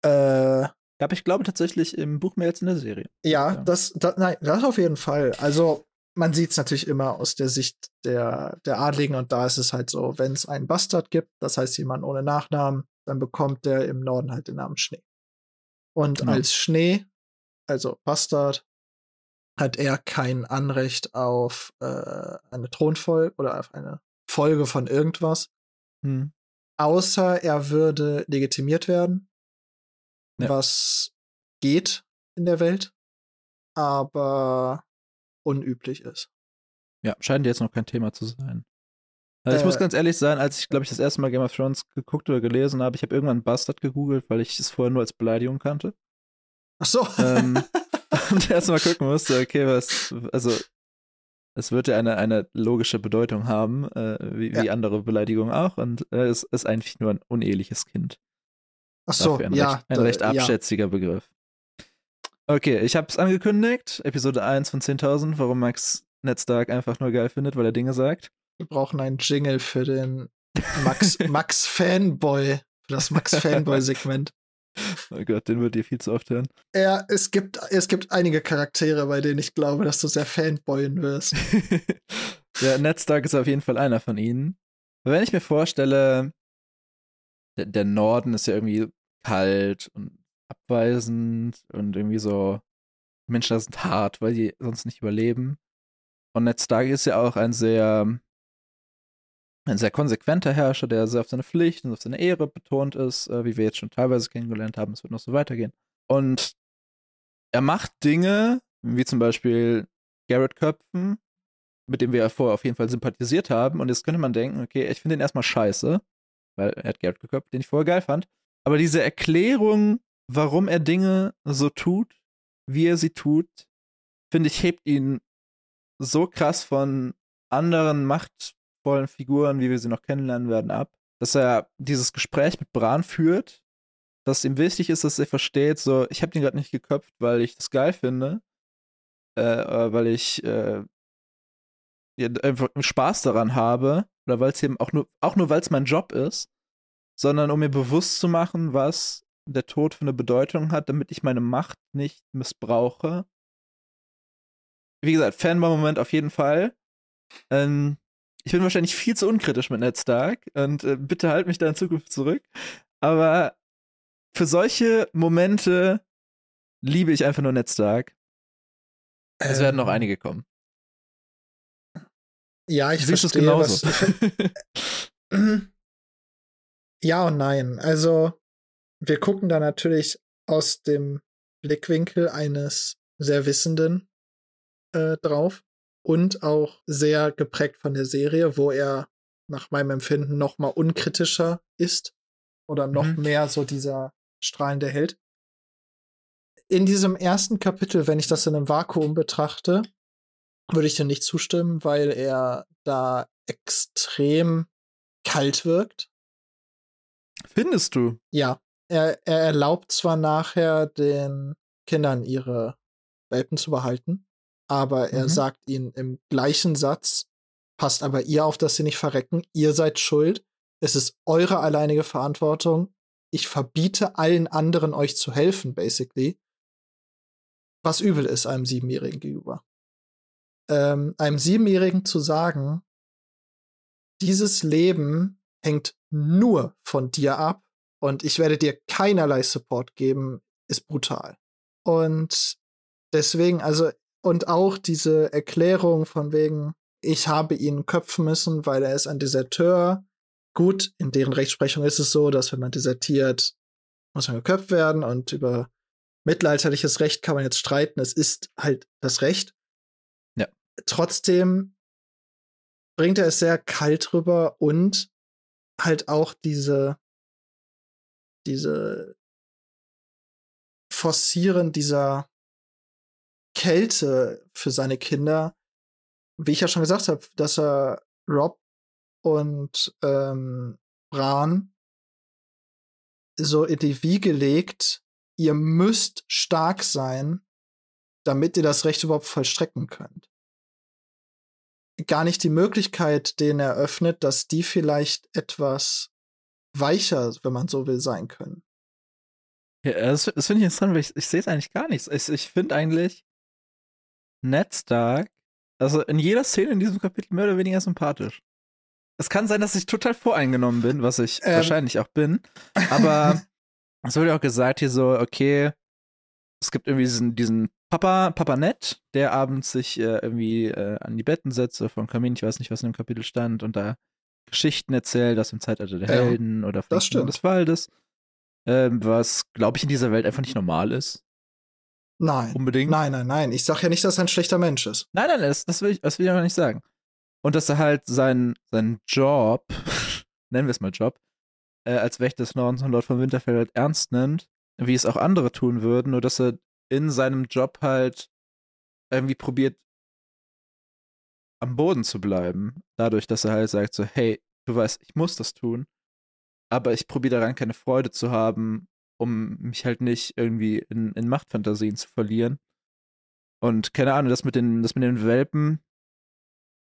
Äh, Aber ich glaube tatsächlich im Buch mehr als in der Serie. ja, Ja. das, das, nein, das auf jeden Fall. Also, man sieht es natürlich immer aus der Sicht der, der Adligen und da ist es halt so, wenn es einen Bastard gibt, das heißt jemand ohne Nachnamen, dann bekommt der im Norden halt den Namen Schnee. Und Genau. als Schnee, also Bastard, hat er kein Anrecht auf äh, eine Thronfolge oder auf eine Folge von irgendwas, Hm. außer er würde legitimiert werden, Ja. was geht in der Welt, aber unüblich ist. Ja, scheint jetzt noch kein Thema zu sein. Also ich Äh, muss ganz ehrlich sein, als ich, glaube ich, das erste Mal Game of Thrones geguckt oder gelesen habe, ich habe irgendwann Bastard gegoogelt, weil ich es vorher nur als Beleidigung kannte. Ach so. Ähm, und erst mal gucken musste, okay, was, also es wird ja eine, eine logische Bedeutung haben, äh, wie, wie Ja. andere Beleidigungen auch, und äh, es ist eigentlich nur ein uneheliches Kind. Ach so, Dafür ein ja. recht, ein recht ja. abschätziger Begriff. Okay, ich habe es angekündigt, Episode 1 von 10.000, warum Max Ned Stark einfach nur geil findet, weil er Dinge sagt. Wir brauchen einen Jingle für den Max, Max Fanboy, für das Max Fanboy-Segment. Oh Gott, den wird ihr viel zu oft hören. Ja, es gibt, es gibt einige Charaktere, bei denen ich glaube, dass du sehr Fanboyen wirst. ja, Ned Stark ist auf jeden Fall einer von ihnen. Wenn ich mir vorstelle, der, der Norden ist ja irgendwie kalt und abweisend und irgendwie so, Menschen sind hart, weil die sonst nicht überleben. Und Ned Stark ist ja auch ein sehr, ein sehr konsequenter Herrscher, der sehr auf seine Pflicht und auf seine Ehre betont ist, äh, wie wir jetzt schon teilweise kennengelernt haben. Es wird noch so weitergehen. Und er macht Dinge, wie zum Beispiel Garrett Köpfen, mit dem wir ja vorher auf jeden Fall sympathisiert haben. Und jetzt könnte man denken, okay, ich finde ihn erstmal scheiße, weil er hat Garrett geköpft, den ich vorher geil fand. Aber diese Erklärung, warum er Dinge so tut, wie er sie tut, finde ich, hebt ihn so krass von anderen machtvollen Figuren, wie wir sie noch kennenlernen werden, ab, dass er dieses Gespräch mit Bran führt, dass ihm wichtig ist, dass er versteht, so, ich habe den gerade nicht geköpft, weil ich das geil finde, äh, weil ich äh, ja, einfach Spaß daran habe, oder weil es eben auch nur, auch nur weil es mein Job ist, sondern um mir bewusst zu machen, was der Tod für eine Bedeutung hat, damit ich meine Macht nicht missbrauche. Wie gesagt, Fanboy-Moment auf jeden Fall. Ähm, ich bin wahrscheinlich viel zu unkritisch mit Ned Stark und äh, bitte halt mich da in Zukunft zurück. Aber für solche Momente liebe ich einfach nur Ned Stark. Es ähm, werden noch ähm. einige kommen. Ja, ich Siehst verstehe genauso. Was, ja und nein. Also wir gucken da natürlich aus dem Blickwinkel eines sehr Wissenden äh, drauf und auch sehr geprägt von der Serie, wo er nach meinem Empfinden noch mal unkritischer ist oder noch mhm. mehr so dieser strahlende Held. In diesem ersten Kapitel, wenn ich das in einem Vakuum betrachte, würde ich dir nicht zustimmen, weil er da extrem kalt wirkt. Findest du? Ja er, er erlaubt zwar nachher den Kindern ihre Welpen zu behalten, aber er mhm. sagt ihnen im gleichen Satz, passt aber ihr auf, dass sie nicht verrecken, ihr seid schuld, es ist eure alleinige Verantwortung, ich verbiete allen anderen euch zu helfen, basically. Was übel ist einem Siebenjährigen gegenüber. Ähm, einem Siebenjährigen zu sagen, dieses Leben hängt nur von dir ab und ich werde dir keinerlei Support geben, ist brutal. Und deswegen, also, und auch diese Erklärung von wegen, ich habe ihn köpfen müssen, weil er ist ein Deserteur. Gut, in deren Rechtsprechung ist es so, dass wenn man desertiert, muss man geköpft werden und über mittelalterliches Recht kann man jetzt streiten. Es ist halt das Recht. Ja. Trotzdem bringt er es sehr kalt rüber und halt auch diese diese Forcieren dieser Kälte für seine Kinder, wie ich ja schon gesagt habe, dass er Rob und ähm, Bran so in die Wiege legt, ihr müsst stark sein, damit ihr das Recht überhaupt vollstrecken könnt. Gar nicht die Möglichkeit, den eröffnet, dass die vielleicht etwas weicher, wenn man so will, sein können. Ja, das, das finde ich interessant, weil ich, ich sehe es eigentlich gar nicht. Ich, ich finde eigentlich Ned Stark, also in jeder Szene in diesem Kapitel mehr oder weniger sympathisch. Es kann sein, dass ich total voreingenommen bin, was ich ähm. wahrscheinlich auch bin. Aber es wurde auch gesagt hier so, okay, es gibt irgendwie diesen, diesen Papa, Papa Ned, der abends sich äh, irgendwie äh, an die Betten setzt von Kamin, ich weiß nicht, was in dem Kapitel stand, und da Geschichten erzählt, aus dem Zeitalter der Helden ja, oder von des Waldes. Ähm, was, glaube ich, in dieser Welt einfach nicht normal ist. Nein. Unbedingt. Nein, nein, nein. Ich sage ja nicht, dass er ein schlechter Mensch ist. Nein, nein, das, das, will, ich, das will ich aber nicht sagen. Und dass er halt seinen sein Job, nennen wir es mal Job, äh, als Wächter des Nordens und Lord von Winterfell halt ernst nimmt, wie es auch andere tun würden, nur dass er in seinem Job halt irgendwie probiert, am Boden zu bleiben. Dadurch, dass er halt sagt so, hey, du weißt, ich muss das tun, aber ich probiere daran keine Freude zu haben, um mich halt nicht irgendwie in, in Machtfantasien zu verlieren. Und keine Ahnung, das mit den, das mit den Welpen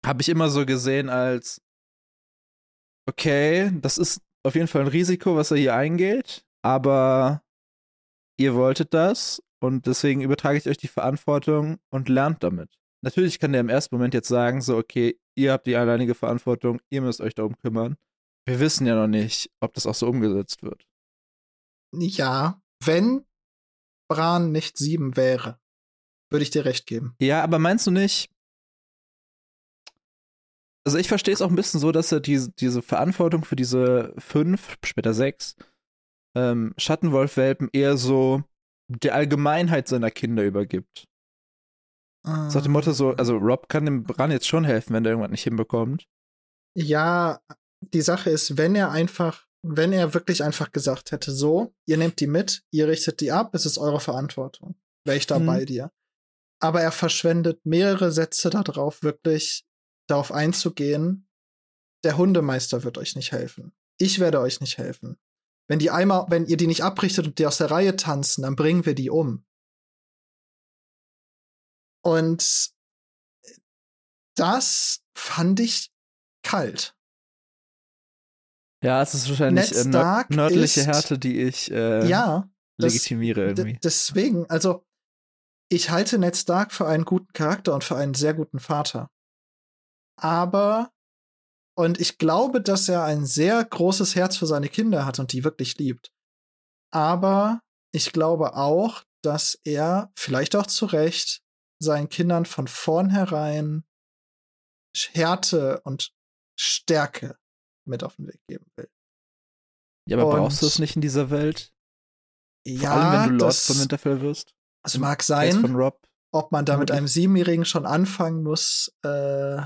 habe ich immer so gesehen als okay, das ist auf jeden Fall ein Risiko, was er hier eingeht, aber ihr wolltet das und deswegen übertrage ich euch die Verantwortung und lernt damit. Natürlich kann der im ersten Moment jetzt sagen, so, okay, ihr habt die alleinige Verantwortung, ihr müsst euch darum kümmern. Wir wissen ja noch nicht, ob das auch so umgesetzt wird. Ja, wenn Bran nicht sieben wäre, würde ich dir recht geben. Ja, aber meinst du nicht? Also ich verstehe es auch ein bisschen so, dass er diese, diese Verantwortung für diese fünf, später sechs, ähm, Schattenwolf-Welpen eher so der Allgemeinheit seiner Kinder übergibt. Ah. So nach dem Motto so, also Rob kann dem Bran jetzt schon helfen, wenn er irgendwas nicht hinbekommt. Ja, die Sache ist, wenn er einfach, wenn er wirklich einfach gesagt hätte, so, ihr nehmt die mit, ihr richtet die ab, es ist eure Verantwortung, wäre ich da Mhm. bei dir. Aber er verschwendet mehrere Sätze darauf, wirklich darauf einzugehen, der Hundemeister wird euch nicht helfen. Ich werde euch nicht helfen. Wenn die einmal, wenn ihr die nicht abrichtet und die aus der Reihe tanzen, dann bringen wir die um. Und das fand ich kalt. Ja, es ist wahrscheinlich äh, nörd nördliche ist- Härte, die ich äh, ja, das- legitimiere D- irgendwie. Deswegen, also ich halte Ned Stark für einen guten Charakter und für einen sehr guten Vater. Aber und ich glaube, dass er ein sehr großes Herz für seine Kinder hat und die wirklich liebt. Aber ich glaube auch, dass er vielleicht auch zu Recht seinen Kindern von vornherein Härte und Stärke mit auf den Weg geben will. Ja, aber und- brauchst du es nicht in dieser Welt? Vor Ja, allem, wenn du Lord von Winterfell wirst? das mag Geist sein. Ob man da mit einem Siebenjährigen schon anfangen muss, äh,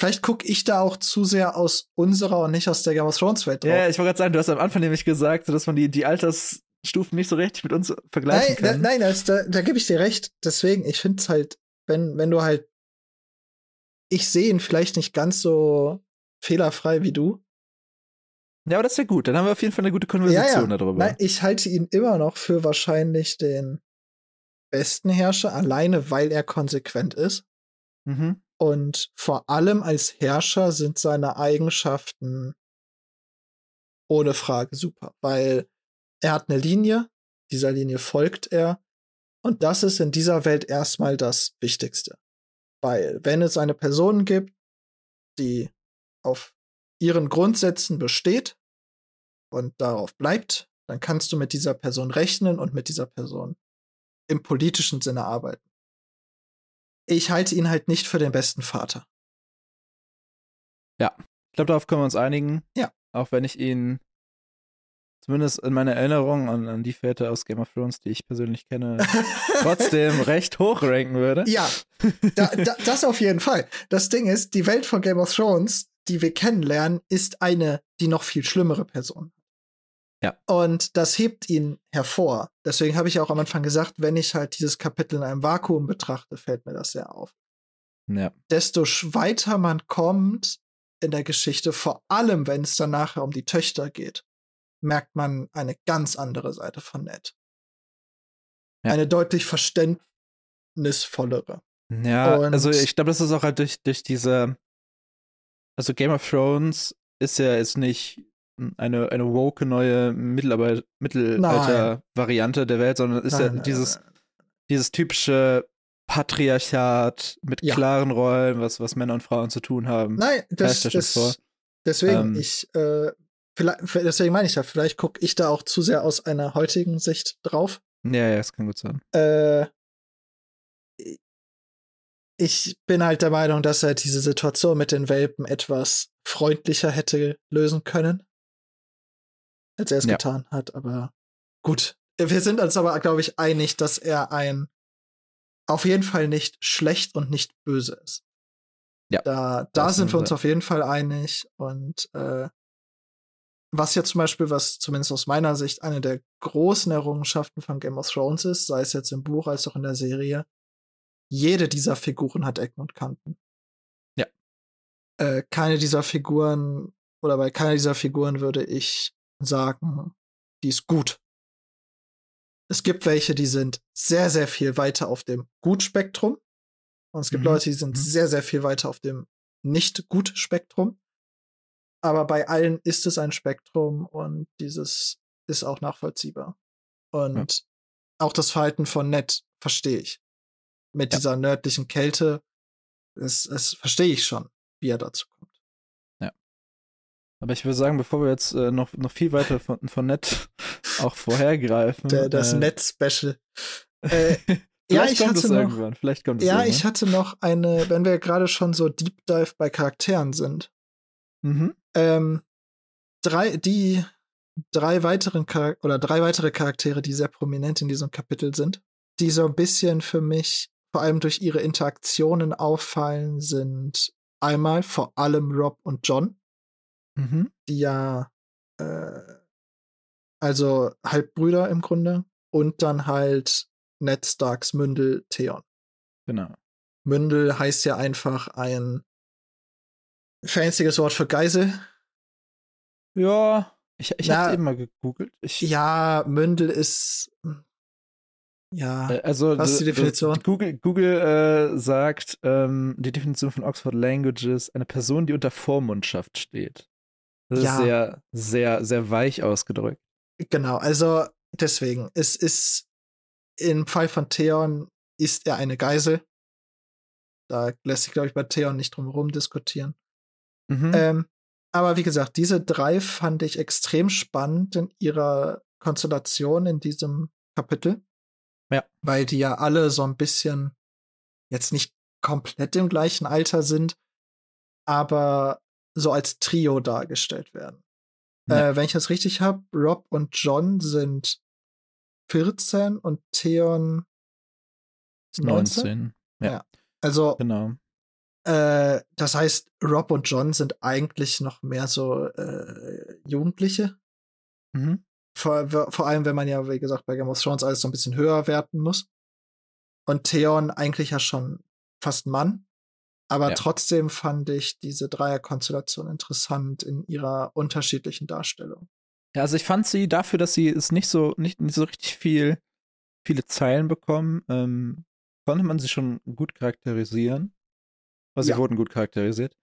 vielleicht gucke ich da auch zu sehr aus unserer und nicht aus der Game of Thrones Welt drauf. Ja, ich wollte gerade sagen, du hast am Anfang nämlich gesagt, dass man die, die Altersstufen nicht so richtig mit uns vergleichen nein, da, kann. nein, das, da, da gebe ich dir recht. Deswegen, ich finde es halt, wenn, wenn du halt, ich sehe ihn vielleicht nicht ganz so fehlerfrei wie du. Ja, aber das ist ja gut. Dann haben wir auf jeden Fall eine gute Konversation darüber. Nein, ich halte ihn immer noch für wahrscheinlich den besten Herrscher, alleine weil er konsequent ist. Mhm. Und vor allem als Herrscher sind seine Eigenschaften ohne Frage super, weil er hat eine Linie, dieser Linie folgt er. Und das ist in dieser Welt erstmal das Wichtigste. Weil wenn es eine Person gibt, die auf ihren Grundsätzen besteht und darauf bleibt, dann kannst du mit dieser Person rechnen und mit dieser Person im politischen Sinne arbeiten. Ich halte ihn halt nicht für den besten Vater. Ich glaube, darauf können wir uns einigen. Ja. Auch wenn ich ihn zumindest in meiner Erinnerung an, an die Väter aus Game of Thrones, die ich persönlich kenne, trotzdem recht hoch ranken würde. Ja, da, da, das auf jeden Fall. Das Ding ist, die Welt von Game of Thrones, die wir kennenlernen, ist eine, die noch viel schlimmere Person. Ja. Und das hebt ihn hervor. Deswegen habe ich auch am Anfang gesagt, wenn ich halt dieses Kapitel in einem Vakuum betrachte, fällt mir das sehr auf. Ja. Desto weiter man kommt in der Geschichte, vor allem wenn es dann nachher um die Töchter geht, merkt man eine ganz andere Seite von Ned. Ja. Eine deutlich verständnisvollere. Ja, Und- also ich glaube, das ist auch halt durch, durch diese. Also Game of Thrones ist ja jetzt nicht eine, eine woke neue Mittelalter- Mittelalter-Variante der Welt, sondern ist Nein, ja nein, dieses, nein, dieses typische Patriarchat mit Ja. klaren Rollen, was, was Männer und Frauen zu tun haben. Nein, das, schon das vor. deswegen, Ähm. ich, äh, deswegen meine ich ja, vielleicht gucke ich da auch zu sehr aus einer heutigen Sicht drauf. Ja, ja, das kann gut sein. Äh, ich bin halt der Meinung, dass er diese Situation mit den Welpen etwas freundlicher hätte lösen können, als er es Ja. getan hat. Aber gut, wir sind uns aber, glaube ich, einig, dass er ein auf jeden Fall nicht schlecht und nicht böse ist. Ja, Da, da sind wir uns auf jeden Fall einig. Und äh, was ja zum Beispiel, was zumindest aus meiner Sicht eine der großen Errungenschaften von Game of Thrones ist, sei es jetzt im Buch als auch in der Serie, jede dieser Figuren hat Ecken und Kanten. Ja. Äh, keine dieser Figuren, oder bei keiner dieser Figuren würde ich sagen, die ist gut. Es gibt welche, die sind sehr, sehr viel weiter auf dem Gut-Spektrum. Und es gibt Mhm. Leute, die sind Mhm. sehr, sehr viel weiter auf dem Nicht-Gut-Spektrum. Aber bei allen ist es ein Spektrum und dieses ist auch nachvollziehbar. Und auch das Verhalten von Ned verstehe ich. Mit Ja. dieser nördlichen Kälte, es, es verstehe ich schon, wie er dazu kommt. Aber ich würde sagen, bevor wir jetzt äh, noch, noch viel weiter von, von Nett auch vorhergreifen. Der, das äh, Net-Special. Äh, ja, ich kommt hatte es noch, irgendwann. Vielleicht kommt ja, ich hatte noch eine, wenn wir gerade schon so Deep Dive bei Charakteren sind. Mhm. Ähm, drei, die drei weiteren Char oder drei weitere Charaktere, die sehr prominent in diesem Kapitel sind, die so ein bisschen für mich vor allem durch ihre Interaktionen auffallen, sind einmal vor allem Rob und John, Mhm. die ja äh, also Halbbrüder im Grunde und dann halt Ned Starks Mündel Theon. Genau. Mündel heißt ja einfach ein fancyes Wort für Geisel. Ja, ich, ich habe eben mal gegoogelt. Ich, Ja, Mündel ist ja, Äh, Also Was ist die d- d- Definition? Google, Google äh, sagt ähm, die Definition von Oxford Languages eine Person, die unter Vormundschaft steht. Das Ja. ist sehr, sehr, sehr weich ausgedrückt. genau. Also deswegen, es ist im Fall von Theon ist er eine Geisel. Da lässt sich, glaube ich, bei Theon nicht drum herum diskutieren. Mhm. Ähm, aber wie gesagt, diese drei fand ich extrem spannend in ihrer Konstellation in diesem Kapitel. Ja. Weil die ja alle so ein bisschen jetzt nicht komplett im gleichen Alter sind, aber so als Trio dargestellt werden. Ja. Äh, wenn ich das richtig habe, Rob und John sind 14 und Theon Ist 19. 19. Also Genau. Äh, das heißt, Rob und John sind eigentlich noch mehr so äh, Jugendliche. Mhm. Vor, vor allem, wenn man ja, wie gesagt, bei Game of Thrones alles so ein bisschen höher werten muss. Und Theon eigentlich ja schon fast Mann. Aber Ja. trotzdem fand ich diese Dreierkonstellation interessant in ihrer unterschiedlichen Darstellung. Ja, also ich fand sie dafür, dass sie es nicht so, nicht, nicht so richtig viel, viele Zeilen bekommen, ähm, konnte man sie schon gut charakterisieren. Also sie Ja. wurden gut charakterisiert.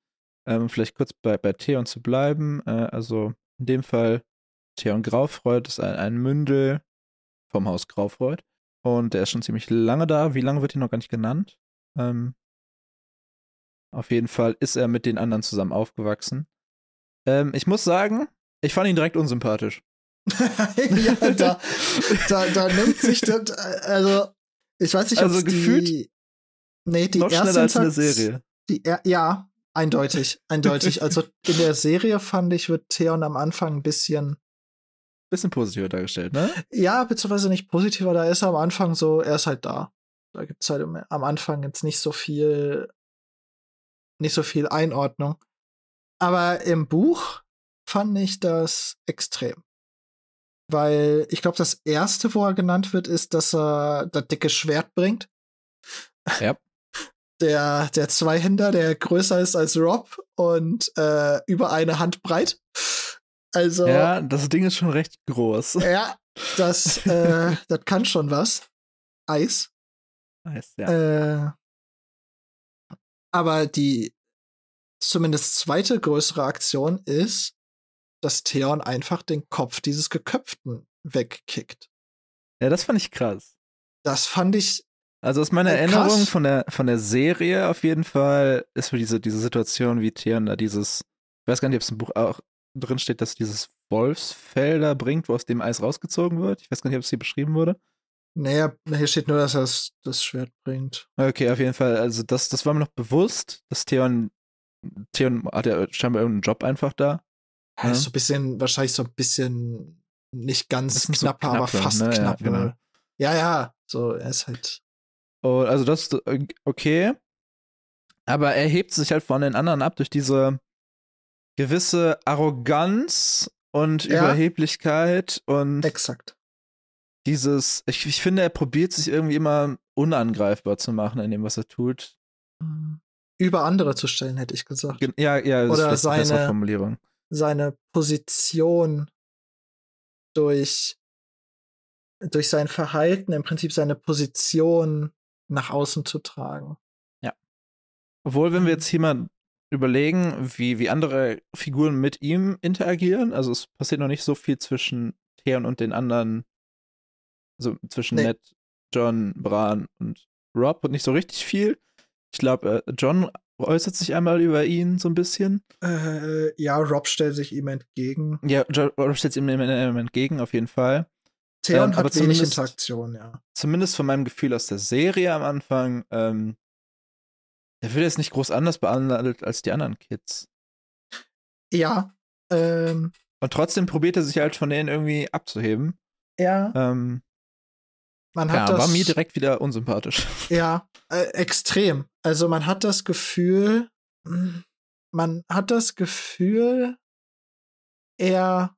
Ähm, vielleicht kurz bei, bei Theon zu bleiben. Äh, also in dem Fall Theon Graufreud ist ein, ein Mündel vom Haus Graufreud. Und der ist schon ziemlich lange da. Wie lange wird hier noch gar nicht genannt? Ähm, auf jeden Fall ist er mit den anderen zusammen aufgewachsen. Ähm, ich muss sagen, ich fand ihn direkt unsympathisch. ja, da, da, da nimmt sich das, also, ich weiß nicht, ob Also gefühlt die, nee, die noch erste schneller als in der Serie. Die, ja, eindeutig, eindeutig. Also in der Serie fand ich, wird Theon am Anfang ein bisschen, Bisschen positiver dargestellt, ne? ja, beziehungsweise nicht positiver, da ist er am Anfang so, er ist halt da. Da gibt's halt im- am Anfang jetzt nicht so viel, nicht so viel Einordnung. Aber im Buch fand ich das extrem. Weil ich glaube, das erste, wo er genannt wird, ist, dass er das dicke Schwert bringt. Ja. Der, der Zweihänder, der größer ist als Rob und äh, über eine Hand breit. Also, ja, Ja, das Ding ist schon recht groß. das, äh, das kann schon was. Eis. Nice, ja. Äh, aber die zumindest zweite größere Aktion ist, dass Theon einfach den Kopf dieses Geköpften wegkickt. ja, das fand ich krass. Das fand ich, Also aus meiner krass. Erinnerung von der, von der Serie auf jeden Fall ist für diese, diese Situation, wie Theon da dieses, ich weiß gar nicht, ob es im Buch auch drin steht, dass dieses Wolfsfell da bringt, wo aus dem Eis rausgezogen wird. Ich weiß gar nicht, ob es hier beschrieben wurde. naja, hier steht nur, dass er das, das Schwert bringt. Okay, auf jeden Fall. Also das, das war mir noch bewusst, dass Theon, Theon hat ja scheinbar irgendeinen Job einfach da. Ja. Ja. So ein bisschen, wahrscheinlich so ein bisschen nicht ganz Bisschen so knapper, aber fast ne? Ja, knapp. genau. Ja, ja, so, er ist halt. Und also das ist äh, okay. Aber er hebt sich halt von den anderen ab durch diese gewisse Arroganz und Ja. Überheblichkeit und Exakt. dieses, ich, ich finde, er probiert sich irgendwie immer unangreifbar zu machen in dem, was er tut. Über andere zu stellen, hätte ich gesagt. Ja, ja, das Oder ist vielleicht eine bessere seine- Formulierung. seine Position durch, durch sein Verhalten, im Prinzip seine Position nach außen zu tragen. Obwohl, wenn wir Mhm. jetzt hier mal überlegen, wie, wie andere Figuren mit ihm interagieren, also es passiert noch nicht so viel zwischen Theon und den anderen, also zwischen Nee. Ned, John, Bran und Rob und nicht so richtig viel. Ich glaube, äh, John äußert sich einmal über ihn so ein bisschen. Äh, ja, Rob stellt sich ihm entgegen. Ja, Rob stellt ihm entgegen, auf jeden Fall. Theon ähm, hat wenig Interaktion, ja. Zumindest von meinem Gefühl aus der Serie am Anfang, ähm, der wird jetzt nicht groß anders behandelt als die anderen Kids. Ja. Ähm, Und trotzdem probiert er sich halt von denen irgendwie abzuheben. Ja. Ähm, man hat ja, das, war mir direkt wieder unsympathisch. Ja, äh, extrem. Also man hat das Gefühl, hm, man hat das Gefühl, er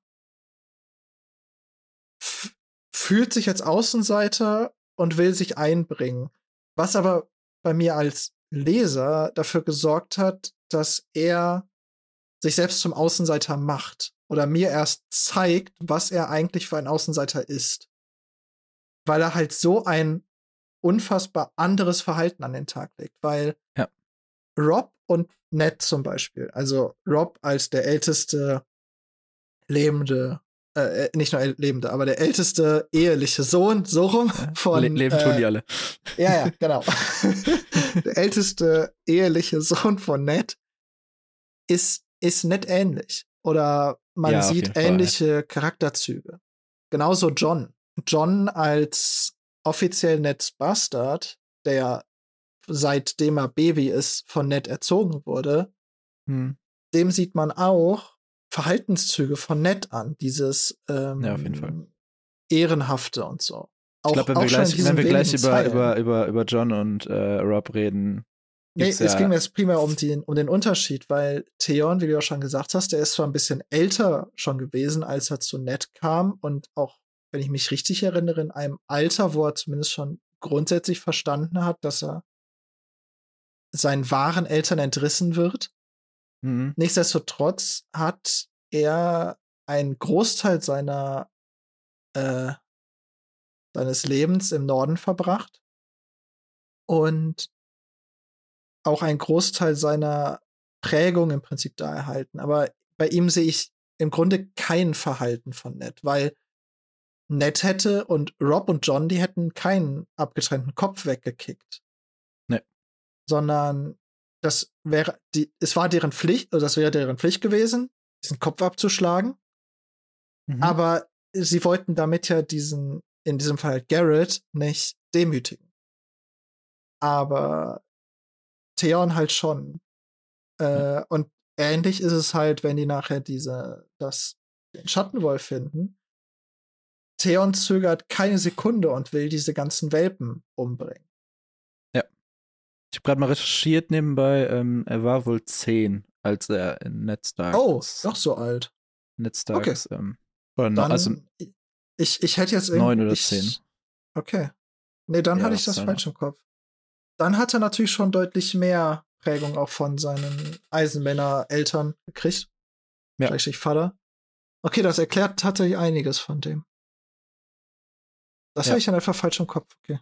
fühlt sich als Außenseiter und will sich einbringen. Was aber bei mir als Leser dafür gesorgt hat, dass er sich selbst zum Außenseiter macht oder mir erst zeigt, was er eigentlich für ein Außenseiter ist. Weil er halt so ein unfassbar anderes Verhalten an den Tag legt. Weil ja. Rob und Ned zum Beispiel, also Rob als der älteste lebende, äh, äh nicht nur lebende, aber der älteste eheliche Sohn, so rum, von. Le leben tun die alle. Ja, ja, genau. der älteste eheliche Sohn von Ned ist, ist Ned ähnlich. Oder man ja, sieht ähnliche Fall, ja. Charakterzüge. Genauso John. John als offiziell Neds Bastard, der seitdem er Baby ist, von Ned erzogen wurde, hm. dem sieht man auch Verhaltenszüge von Ned an. Dieses ähm, ja, auf jeden Fall. Ehrenhafte und so. Auch, ich glaube, wenn, wir gleich, wenn wir gleich über, über, über, über John und äh, Rob reden, Nee, es ging mir jetzt primär um den, um den Unterschied, weil Theon, wie du ja schon gesagt hast, der ist zwar ein bisschen älter schon gewesen, als er zu Ned kam und auch, wenn ich mich richtig erinnere, in einem Alter, wo er zumindest schon grundsätzlich verstanden hat, dass er seinen wahren Eltern entrissen wird. Mhm. Nichtsdestotrotz hat er einen Großteil seiner äh, seines Lebens im Norden verbracht und auch einen Großteil seiner Prägung im Prinzip da erhalten. Aber bei ihm sehe ich im Grunde kein Verhalten von Ned, weil Ned hätte und Rob und John, die hätten keinen abgetrennten Kopf weggekickt. Nee. Sondern das wäre, die, es war deren Pflicht, oder das wäre deren Pflicht gewesen, diesen Kopf abzuschlagen. Mhm. Aber sie wollten damit ja diesen, in diesem Fall Garrett, nicht demütigen. Aber Theon halt schon. Äh, und ähnlich ist es halt, wenn die nachher diese, das, den Schattenwolf finden. Theon zögert keine Sekunde und will diese ganzen Welpen umbringen. Ich habe gerade mal recherchiert nebenbei, ähm, er war wohl zehn, als er in Ned Stark Oh, doch so alt. Ned Starks, okay. ähm, oder dann, also, ich, ich hätte jetzt irgendwie. Neun oder zehn. Okay. Nee, dann ja, hatte ich das falsch im Kopf dann hat er natürlich schon deutlich mehr Prägung auch von seinen Eisenmänner-Eltern gekriegt. Ja. Richtig Vater. Okay, das erklärt tatsächlich einiges von dem. Das ja. habe ich dann einfach falsch im Kopf, okay.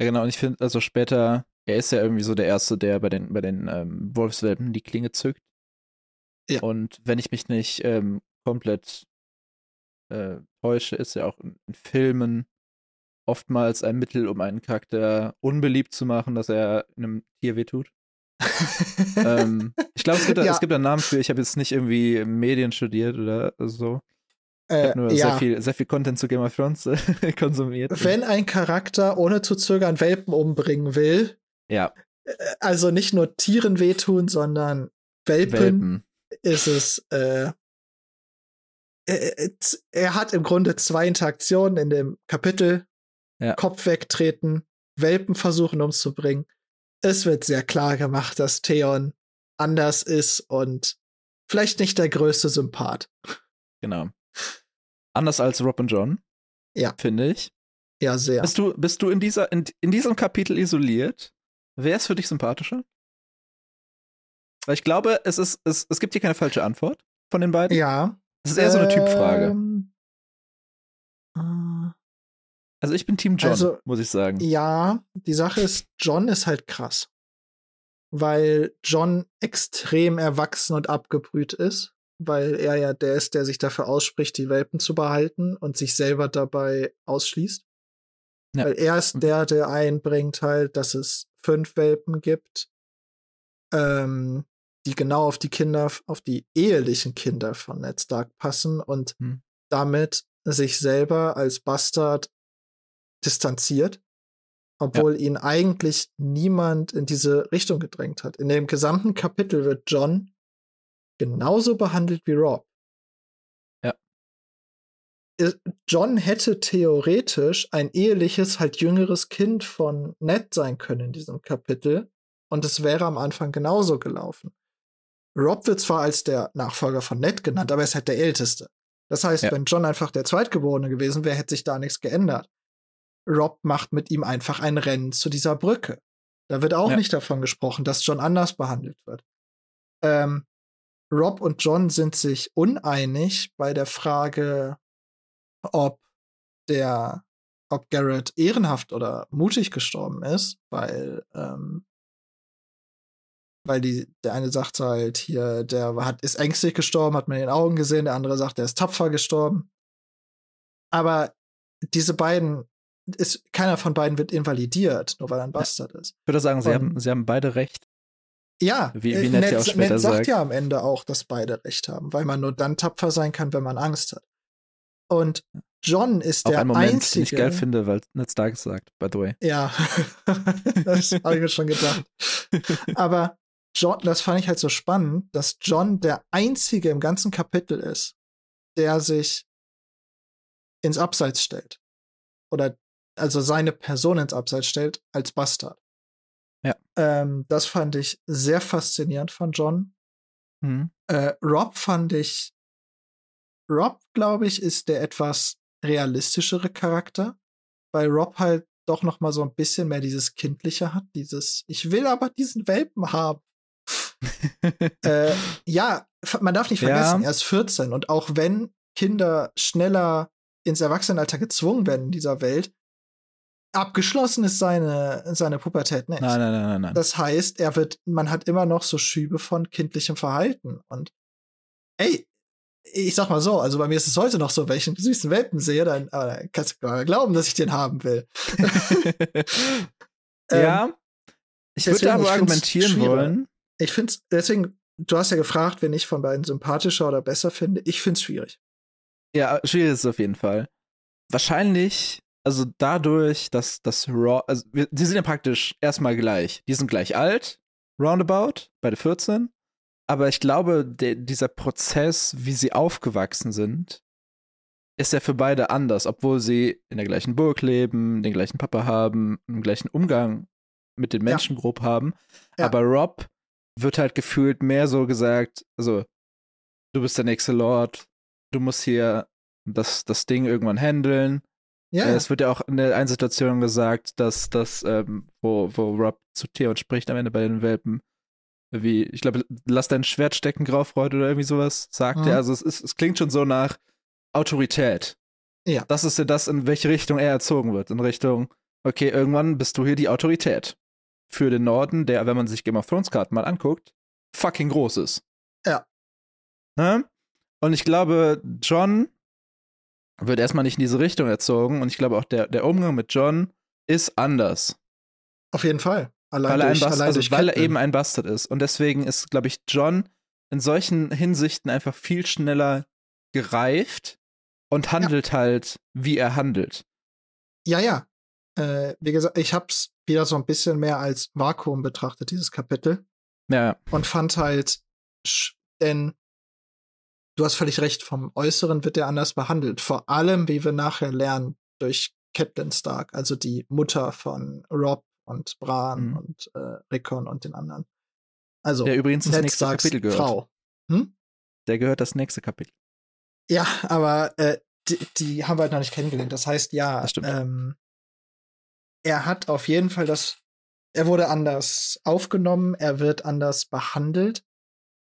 Ja, genau, und ich finde, also später, er ist ja irgendwie so der Erste, der bei den, bei den ähm, Wolfswelpen die Klinge zückt. Ja. Und wenn ich mich nicht ähm, komplett äh, täusche, ist er auch in, in Filmen oftmals ein Mittel, um einen Charakter unbeliebt zu machen, dass er einem Tier wehtut. ähm, ich glaube, es, gibt da, ja. es gibt einen Namen für. Ich habe jetzt nicht irgendwie Medien studiert oder so. Äh, nur ja. sehr, viel, sehr viel Content zu Game of Thrones äh, konsumiert. Wenn ein Charakter ohne zu zögern Welpen umbringen will, ja. Äh, also nicht nur Tieren wehtun, sondern Welpen, Welpen. ist es. Äh, er hat im Grunde zwei Interaktionen in dem Kapitel ja. Kopf wegtreten, Welpen versuchen umzubringen. Es wird sehr klar gemacht, dass Theon anders ist und vielleicht nicht der größte Sympath. Genau. Anders als Rob und John. Ja. Finde ich. Ja, sehr. Bist du, bist du in, dieser, in, in diesem Kapitel isoliert? Wer ist für dich sympathischer? Weil ich glaube, es, ist, es, es gibt hier keine falsche Antwort von den beiden. Ja. Es ist eher so eine Typfrage. Ähm, also ich bin Team John, also, muss ich sagen. Ja, die Sache ist, John ist halt krass. Weil John extrem erwachsen und abgebrüht ist, weil er ja der ist, der sich dafür ausspricht, die Welpen zu behalten und sich selber dabei ausschließt. Ja. Weil er ist der, der einbringt halt, dass es fünf Welpen gibt ähm, die genau auf die Kinder, auf die ehelichen Kinder von Ned Stark passen und Hm. damit sich selber als Bastard distanziert, obwohl ihn eigentlich niemand in diese Richtung gedrängt hat. In dem gesamten Kapitel wird John genauso behandelt wie Rob. Ja. John hätte theoretisch ein eheliches, halt jüngeres Kind von Ned sein können in diesem Kapitel. Und es wäre am Anfang genauso gelaufen. Rob wird zwar als der Nachfolger von Ned genannt, aber er ist halt der Älteste. Das heißt, Ja. wenn John einfach der Zweitgeborene gewesen wäre, hätte sich da nichts geändert. Rob macht mit ihm einfach ein Rennen zu dieser Brücke. Da wird auch Ja. nicht davon gesprochen, dass John anders behandelt wird. Ähm, Rob und John sind sich uneinig bei der Frage, ob der, ob Garrett ehrenhaft oder mutig gestorben ist, weil, ähm, weil die, der eine sagt halt hier, der hat, ist ängstlich gestorben, hat man in den Augen gesehen, der andere sagt, der ist tapfer gestorben. Aber diese beiden, ist, keiner von beiden wird invalidiert, nur weil er ein Bastard ist. Ich würde sagen, sie Und- haben, sie haben beide recht. Ja, Wie- äh, wie Ned ja auch später Ned sagt sagt. ja am Ende auch, dass beide recht haben, weil man nur dann tapfer sein kann, wenn man Angst hat. Und John ist Auch der ein Moment, einzige. den ich geil finde, weil Ned Stark es sagt, by the way. Ja, das habe ich mir schon gedacht. Aber John, das fand ich halt so spannend, dass John der einzige im ganzen Kapitel ist, der sich ins Abseits stellt. Oder also seine Person ins Abseits stellt als Bastard. Ja. Ähm, das fand ich sehr faszinierend von John. Mhm. Äh, Rob fand ich. Rob, glaube ich, ist der etwas realistischere Charakter, weil Rob halt doch noch mal so ein bisschen mehr dieses Kindliche hat, dieses Ich will aber diesen Welpen haben. äh, ja, man darf nicht Ja. vergessen, er ist 14 und auch wenn Kinder schneller ins Erwachsenenalter gezwungen werden in dieser Welt, abgeschlossen ist seine, seine Pubertät nicht. Nein, nein, nein, nein, nein. Das heißt, er wird, man hat immer noch so Schübe von kindlichem Verhalten. Und ey, ich sag mal so, also bei mir ist es heute noch so, wenn ich einen süßen Welpen sehe, dann, aber dann kannst du gar nicht glauben, dass ich den haben will. Ähm, ja. Ich würde deswegen, aber argumentieren wollen. Ich finde es, deswegen, du hast ja gefragt, wen ich von beiden sympathischer oder besser finde. Ich finde es schwierig. Ja, schwierig ist es auf jeden Fall. Wahrscheinlich, also dadurch, dass das Raw, also wir, die sind ja praktisch erstmal gleich. Die sind gleich alt, roundabout, beide 14. Aber ich glaube, der, dieser Prozess, wie sie aufgewachsen sind, ist ja für beide anders, obwohl sie in der gleichen Burg leben, den gleichen Papa haben, den gleichen Umgang mit den Ja. Menschen grob haben. Ja. Aber Rob wird halt gefühlt mehr so gesagt, also du bist der nächste Lord, du musst hier das, das Ding irgendwann handeln. Ja, Äh, Es wird ja auch in der einen Situation gesagt, dass das, ähm, wo, wo Rob zu Theon spricht am Ende bei den Welpen, wie, ich glaube, lass dein Schwert stecken, Graufreud oder irgendwie sowas, sagt Mhm. er. Also es, ist, es klingt schon so nach Autorität. Ja. Das ist ja das, in welche Richtung er erzogen wird. In Richtung, okay, irgendwann bist du hier die Autorität. Für den Norden, der, wenn man sich Game of Thrones Karten mal anguckt, fucking groß ist. Ja. Ne? Und ich glaube, John wird erstmal nicht in diese Richtung erzogen und ich glaube auch der, der Umgang mit John ist anders. auf jeden Fall. Allein Weil er, durch, Bastard, allein also weil er eben ein Bastard ist. Und deswegen ist, glaube ich, John in solchen Hinsichten einfach viel schneller gereift und handelt halt, wie er handelt. Ja, ja. Äh, wie gesagt, ich hab's wieder so ein bisschen mehr als Vakuum betrachtet, dieses Kapitel. Ja, und fand halt, denn du hast völlig recht, vom Äußeren wird er anders behandelt. Vor allem, wie wir nachher lernen, durch Catelyn Stark, also die Mutter von Rob und Bran Mhm. und äh, Rickon und den anderen. Also, der übrigens das Ned nächste Starks Kapitel gehört. Frau. Hm? Der gehört das nächste Kapitel. Ja, aber äh, die, die haben wir halt noch nicht kennengelernt. Das heißt, ja, Das ähm, er hat auf jeden Fall das, er wurde anders aufgenommen, er wird anders behandelt.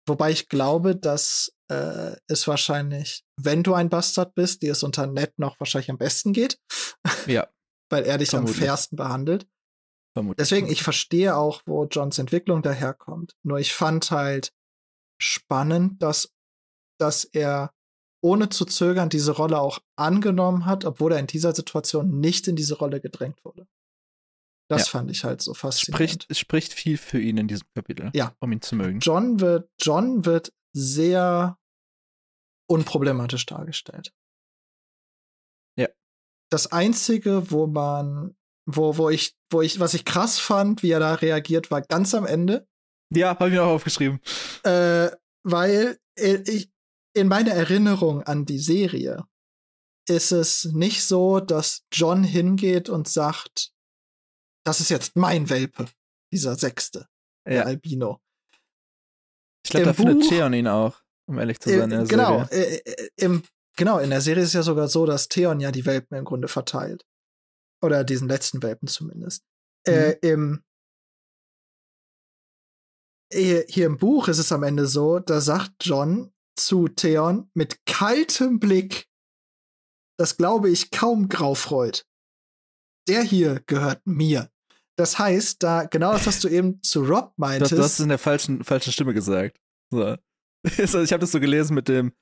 Wobei ich glaube, dass äh, es wahrscheinlich, wenn du ein Bastard bist, dir es unter Ned noch wahrscheinlich am besten geht, Ja, weil er dich Vermutlich. am fairsten behandelt. vermutlich. Deswegen, ich verstehe auch, wo Johns Entwicklung daherkommt. Nur ich fand halt spannend, dass, dass er ohne zu zögern diese Rolle auch angenommen hat, obwohl er in dieser Situation nicht in diese Rolle gedrängt wurde. Das Ja. fand ich halt so faszinierend. spricht, es spricht viel für ihn in diesem Kapitel. Ja. Um ihn zu mögen. John wird, John wird sehr unproblematisch dargestellt. Ja. Das einzige, wo man, wo, wo ich, wo ich, was ich krass fand, wie er da reagiert, war ganz am Ende, Ja, habe ich mir auch aufgeschrieben. äh, weil äh, ich, in meiner Erinnerung an die Serie ist es nicht so, dass John hingeht und sagt, das ist jetzt mein Welpe, dieser Sechste, der Ja. Albino. Ich glaube, da findet Buch- Theon ihn auch, um ehrlich zu sein. in Äh, der genau, äh, äh, im, genau, in der Serie ist es ja sogar so, dass Theon ja die Welpen im Grunde verteilt. Oder diesen letzten Welpen zumindest. Äh, Mhm. im, hier, hier im Buch ist es am Ende so, da sagt John zu Theon mit kaltem Blick, das glaube ich kaum Graufreud. Der hier gehört mir. Das heißt, da genau das, was du eben zu Rob meintest. du hast es in der falschen, falschen Stimme gesagt. So. Also ich habe das so gelesen mit dem,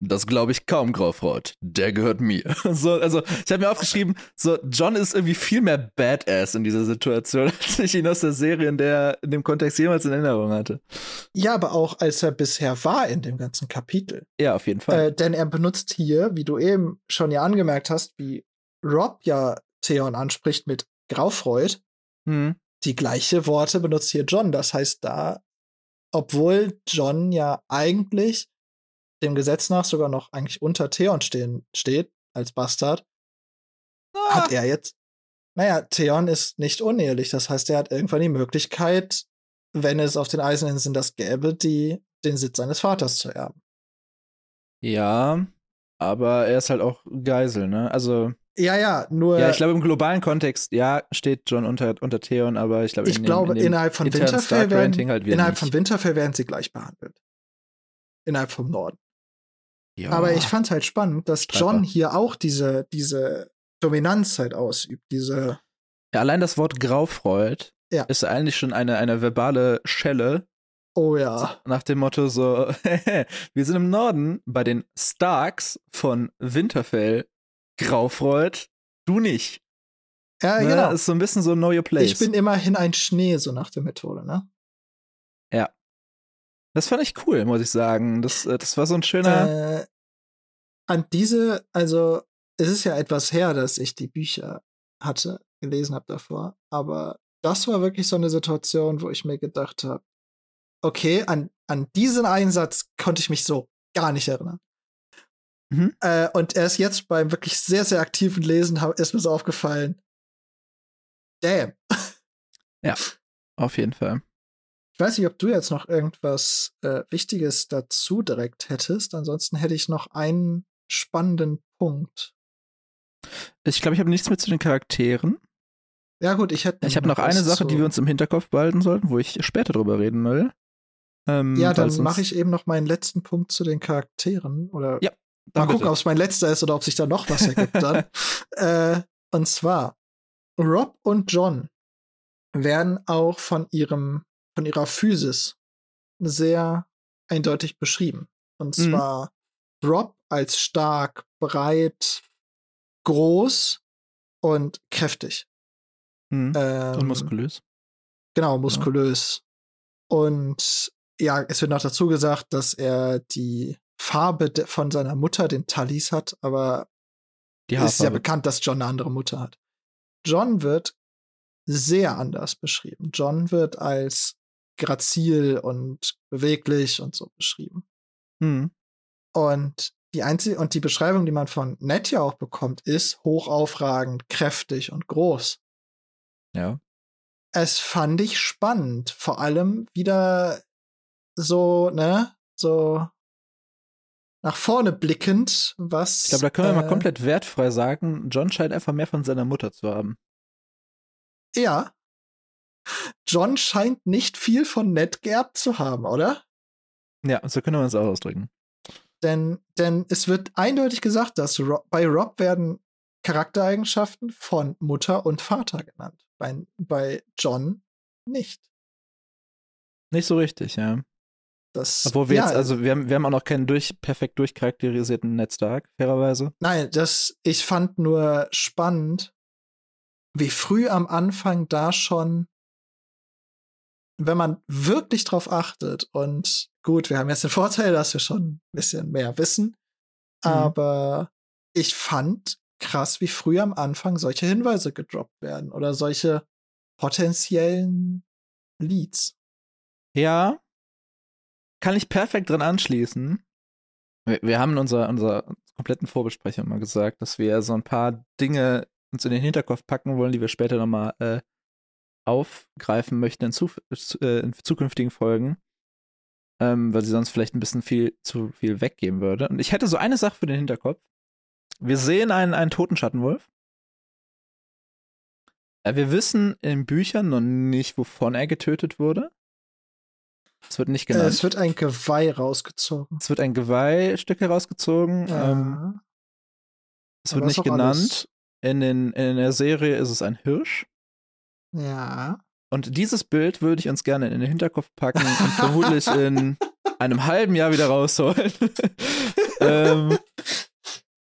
das glaube ich kaum, Graufreud. Der gehört mir. So, also ich habe mir aufgeschrieben, so John ist irgendwie viel mehr Badass in dieser Situation, als ich ihn aus der Serie in, der, in dem Kontext jemals in Erinnerung hatte. ja, aber auch als er bisher war in dem ganzen Kapitel. Ja, auf jeden Fall. Äh, denn er benutzt hier, wie du eben schon ja angemerkt hast, wie Rob ja Theon anspricht mit Graufreud, hm. die gleiche Worte benutzt hier John. Das heißt, da, obwohl John ja eigentlich dem Gesetz nach sogar noch eigentlich unter Theon stehen, steht, als Bastard, Ah. hat er jetzt, naja, Theon ist nicht unehelich. Das heißt, er hat irgendwann die Möglichkeit, wenn es auf den Eisernen sind, das gäbe, die, den Sitz seines Vaters zu erben. Ja, aber er ist halt auch Geisel, ne? Also, Ja, ja, nur ja, ich glaube, im globalen Kontext, ja, steht John unter, unter Theon, aber ich glaube, ich in dem, glaube, in dem innerhalb von Winterfell werden, halt innerhalb nicht. von Winterfell werden sie gleich behandelt. Innerhalb vom Norden. ja. Aber ich fand halt spannend, dass. John hier auch diese, diese Dominanz halt ausübt. Diese, Ja, allein das Wort Graufreud Ja. ist eigentlich schon eine, eine verbale Schelle oh ja. nach dem Motto so, wir sind im Norden bei den Starks von Winterfell, Graufreud, du nicht. Ja, ne? genau. Ist so ein bisschen so Know Your Place. Ich bin immerhin ein Schnee, so nach der Methode, ne? das fand ich cool, muss ich sagen. Das, äh, das war so ein schöner. Äh, an diese, also, es ist ja etwas her, dass ich die Bücher hatte, gelesen habe davor, aber das war wirklich so eine Situation, wo ich mir gedacht habe, okay, an, an diesen Einsatz konnte ich mich so gar nicht erinnern. Mhm. Äh, und erst jetzt beim wirklich sehr, sehr aktiven Lesen ist mir so aufgefallen, damn. auf jeden Fall. Ich weiß nicht, ob du jetzt noch irgendwas äh, Wichtiges dazu direkt hättest. Ansonsten hätte ich noch einen spannenden Punkt. Ich glaube, ich habe nichts mehr zu den Charakteren. Ja, gut, ich hätte. Ich habe noch eine Sache, zu- die wir uns im Hinterkopf behalten sollten, wo ich später drüber reden will. Ähm, Ja, dann mache ich eben noch meinen letzten Punkt zu den Charakteren. Oder Ja, mal dann gucken, bitte. ob es mein letzter ist oder ob sich da noch was ergibt dann. äh, und zwar, Rob und John werden auch von ihrem, von ihrer Physis sehr eindeutig beschrieben. Und Mhm. zwar Rob als stark, breit, groß und kräftig. Mhm. Ähm, Und muskulös. Genau, muskulös. Und ja, es wird noch dazu gesagt, dass er die Farbe von seiner Mutter, den Talis, hat, aber Die es ist ja bekannt, dass John eine andere Mutter hat. John wird sehr anders beschrieben. John wird als grazil und beweglich und so beschrieben. Mhm. Und die einzige und die Beschreibung, die man von Ned ja auch bekommt, ist hochaufragend, kräftig und groß. Ja. es fand ich spannend. Vor allem wieder so, ne, so nach vorne blickend, was. Ich glaube, da können wir mal äh, komplett wertfrei sagen, John scheint einfach mehr von seiner Mutter zu haben. Ja. John scheint nicht viel von Ned geerbt zu haben, oder? Ja, so können wir uns auch ausdrücken. Denn, denn es wird eindeutig gesagt, dass Rob, bei Rob werden Charaktereigenschaften von Mutter und Vater genannt. Bei, bei John nicht. Nicht so richtig, ja. Das, Obwohl wir ja, jetzt, also wir haben, wir haben auch noch keinen durch, perfekt durchcharakterisierten Ned Stark, fairerweise. Nein, das, ich fand nur spannend, wie früh am Anfang da schon, wenn man wirklich drauf achtet und gut, wir haben jetzt den Vorteil, dass wir schon ein bisschen mehr wissen, mhm. aber ich fand krass, wie früh am Anfang solche Hinweise gedroppt werden oder solche potenziellen Leads. Ja, kann ich perfekt dran anschließen. Wir, wir haben in unserer, unserer kompletten Vorbesprechung mal gesagt, dass wir so ein paar Dinge uns in den Hinterkopf packen wollen, die wir später nochmal äh, aufgreifen möchten in, zu, äh, in zukünftigen Folgen. Ähm, weil sie sonst vielleicht ein bisschen viel zu viel weggeben würde. Und ich hätte so eine Sache für den Hinterkopf. Wir sehen einen, einen toten Schattenwolf. Äh, wir wissen in Büchern noch nicht, wovon er getötet wurde. Es wird nicht genannt. Äh, es wird ein Geweih rausgezogen. Es wird ein Geweihstück herausgezogen. Ja. Ähm, es wird nicht genannt. In, den, in der Serie ist es ein Hirsch. Ja. Und dieses Bild würde ich uns gerne in den Hinterkopf packen und vermutlich in einem halben Jahr wieder rausholen. ähm,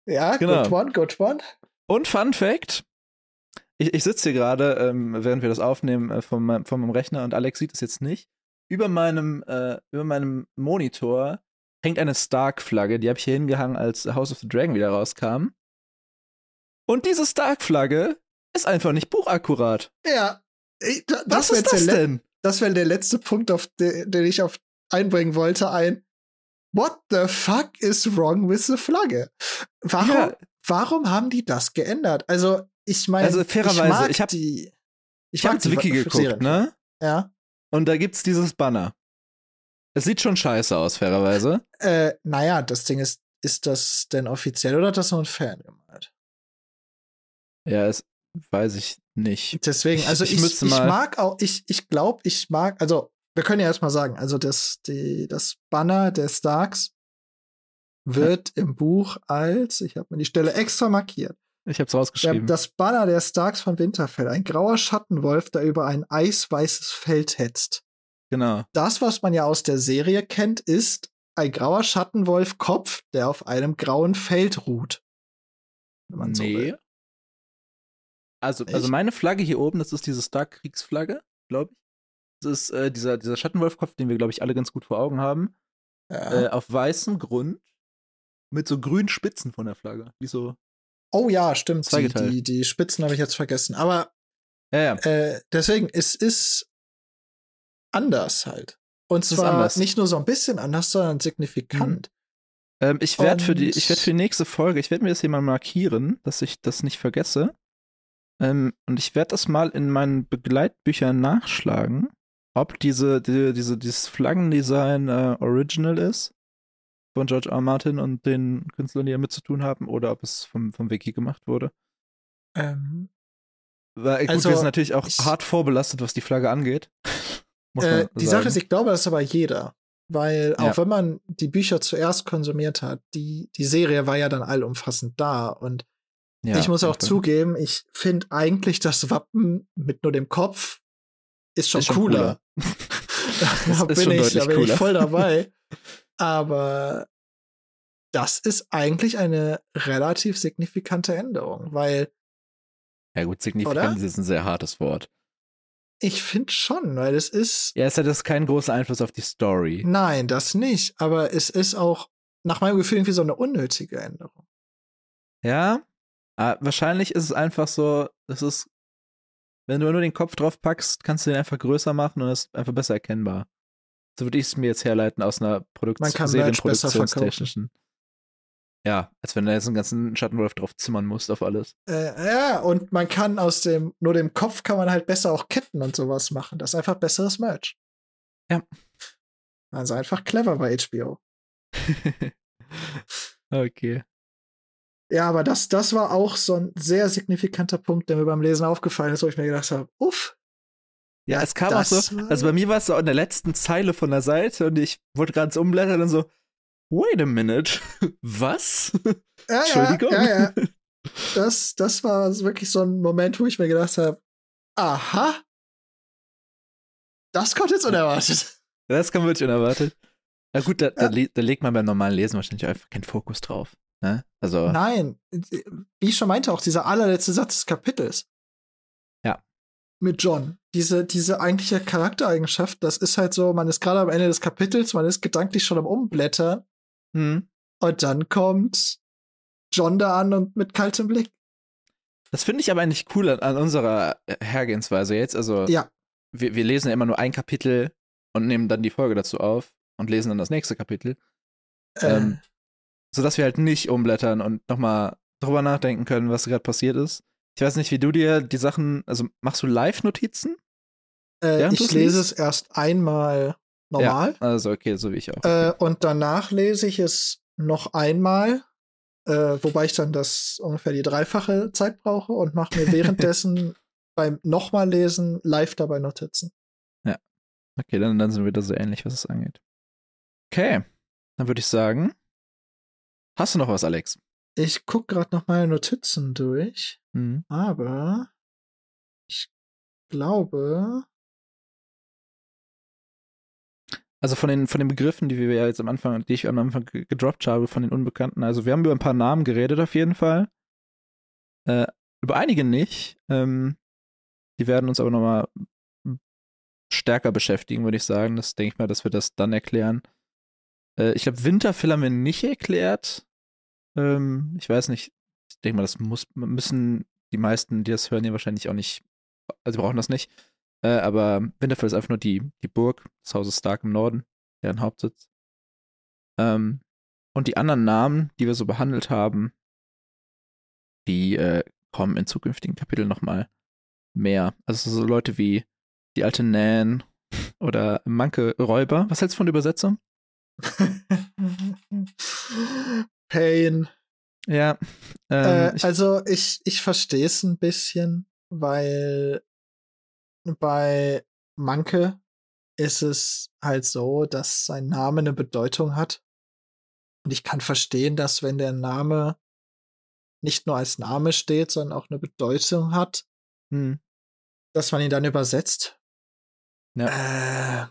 ja, genau. good one, good one. Und Fun Fact: Ich, ich sitze hier gerade, ähm, während wir das aufnehmen, äh, von, meinem, von meinem Rechner und Alex sieht es jetzt nicht über meinem, äh, über meinem Monitor hängt eine Stark-Flagge. Die habe ich hier hingehangen, als House of the Dragon wieder rauskam. Und diese Stark-Flagge ist einfach nicht buchakkurat. Ja. Ich, da, Was ist das denn? Das wäre der letzte Punkt, auf den, den ich auf einbringen wollte. Ein What the fuck is wrong with the Flagge? Warum, ja. warum haben die das geändert? Also, ich meine, also fairerweise, ich, habe die. Ich, ich habe Wiki geguckt, ne? Ja. Und da gibt's dieses Banner. Es sieht schon scheiße aus, fairerweise. Äh, naja, das Ding ist, ist das denn offiziell oder hat das nur ein Fan gemalt? Ja, es weiß ich nicht. Deswegen, also ich, ich, ich, ich mag auch, ich, ich glaube, ich mag, also wir können ja erstmal sagen, also das, die, das Banner der Starks wird ja. im Buch als, ich habe mir die Stelle extra markiert, ich hab's rausgeschrieben. Das Banner der Starks von Winterfell, ein grauer Schattenwolf, der über ein eisweißes Feld hetzt. Genau. Das, was man ja aus der Serie kennt, ist ein grauer Schattenwolf-Kopf, der auf einem grauen Feld ruht. Wenn man nee. So will. Also, also meine Flagge hier oben, das ist diese Stark-Kriegsflagge, glaube ich. Das ist äh, dieser, dieser Schattenwolf-Kopf, den wir, glaube ich, alle ganz gut vor Augen haben. Ja. Äh, auf weißem Grund mit so grünen Spitzen von der Flagge. Wie so Oh ja, stimmt. Die, die, die, Spitzen habe ich jetzt vergessen. Aber ja, ja. Äh, deswegen, es ist anders halt. Und zwar nicht nur so ein bisschen anders, sondern signifikant. Mhm. Ähm, ich werde für die, ich werde für die nächste Folge, ich werde mir das hier mal markieren, dass ich das nicht vergesse. Ähm, und ich werde das mal in meinen Begleitbüchern nachschlagen, ob diese, die, diese, dieses Flaggendesign äh, original ist von George R. Martin und den Künstlern, die damit zu tun haben, oder ob es vom, vom Wiki gemacht wurde. Ähm, Weil, gut, also, wir sind natürlich auch ich, hart vorbelastet, was die Flagge angeht. äh, die Sache ist, ich glaube, das ist aber jeder. Weil auch ja. wenn man die Bücher zuerst konsumiert hat, die, die Serie war ja dann allumfassend da. Und ja, ich muss auch okay. zugeben, ich finde eigentlich das Wappen mit nur dem Kopf ist schon, ist schon cooler. cooler. da, bin ich, da bin ich voll dabei. Aber das ist eigentlich eine relativ signifikante Änderung, weil. Ja, gut, signifikant oder? ist ein sehr hartes Wort. Ich finde schon, weil es ist. Ja, es hat das keinen großen Einfluss auf die Story. Nein, das nicht. Aber es ist auch nach meinem Gefühl irgendwie so eine unnötige Änderung. Ja, ah, wahrscheinlich ist es einfach so, es ist, wenn du nur den Kopf drauf packst, kannst du den einfach größer machen und es ist einfach besser erkennbar. So würde ich es mir jetzt herleiten aus einer Produktion, Serienproduktionstechnischen. Ja, als wenn du jetzt einen ganzen Schattenwolf drauf zimmern musst auf alles. Äh, ja, und man kann aus dem, nur dem Kopf kann man halt besser auch Ketten und sowas machen. Das ist einfach besseres Merch. Ja. Also einfach clever bei HBO. okay. Ja, aber das, das war auch so ein sehr signifikanter Punkt, der mir beim Lesen aufgefallen ist, wo ich mir gedacht habe, uff, ja, es kam auch so, also bei mir war es so an der letzten Zeile von der Seite und ich wollte gerade umblättern und so, wait a minute, was? Ja, Entschuldigung. Ja, ja, ja. Das, das war wirklich so ein Moment, wo ich mir gedacht habe, aha, das kommt jetzt unerwartet. Das kommt wirklich unerwartet. Na gut, da, ja. da, da, legt man beim normalen Lesen wahrscheinlich einfach keinen Fokus drauf. Ne? Also. Nein, wie ich schon meinte, auch dieser allerletzte Satz des Kapitels mit John. Diese, diese eigentliche Charaktereigenschaft, das ist halt so, man ist gerade am Ende des Kapitels, man ist gedanklich schon am Umblättern. Hm. Und dann kommt John da an und mit kaltem Blick. Das finde ich aber eigentlich cool an, an, unserer Hergehensweise jetzt. Also, ja. wir, wir lesen ja immer nur ein Kapitel und nehmen dann die Folge dazu auf und lesen dann das nächste Kapitel. Äh. Ähm, sodass wir halt nicht umblättern und nochmal drüber nachdenken können, was gerade passiert ist. Ich weiß nicht, wie du dir die Sachen, also machst du Live-Notizen? Äh, ich lese es erst einmal normal. Ja, also okay, so wie ich auch. Äh, und danach lese ich es noch einmal, äh, wobei ich dann das ungefähr die dreifache Zeit brauche und mache mir währenddessen beim nochmal lesen live dabei Notizen. Ja. Okay, dann, dann sind wir da so ähnlich, was es angeht. Okay, dann würde ich sagen, hast du noch was, Alex? Ich gucke gerade noch meine Notizen durch, mhm. aber ich glaube. Also von den, von den Begriffen, die wir ja jetzt am Anfang, die ich am Anfang gedroppt habe, von den Unbekannten, also wir haben über ein paar Namen geredet auf jeden Fall. Äh, über einige nicht. Ähm, die werden uns aber nochmal stärker beschäftigen, würde ich sagen. Das denke ich mal, dass wir das dann erklären. Äh, ich glaube, Winterfell haben wir nicht erklärt. Ähm, ich weiß nicht, ich denke mal, das muss, müssen die meisten, die das hören, ja wahrscheinlich auch nicht, also sie brauchen das nicht. Äh, aber Winterfell ist einfach nur die, die Burg des Hauses Stark im Norden, deren Hauptsitz. Ähm, und die anderen Namen, die wir so behandelt haben, die äh, kommen in zukünftigen Kapiteln nochmal mehr. Also so Leute wie die alte Nan oder Manke Räuber. Was hältst du von der Übersetzung? Pain. Ja. Ähm, äh, also ich, ich verstehe es ein bisschen, weil bei Manke ist es halt so, dass sein Name eine Bedeutung hat. Und ich kann verstehen, dass wenn der Name nicht nur als Name steht, sondern auch eine Bedeutung hat, hm. dass man ihn dann übersetzt. Ja. Äh,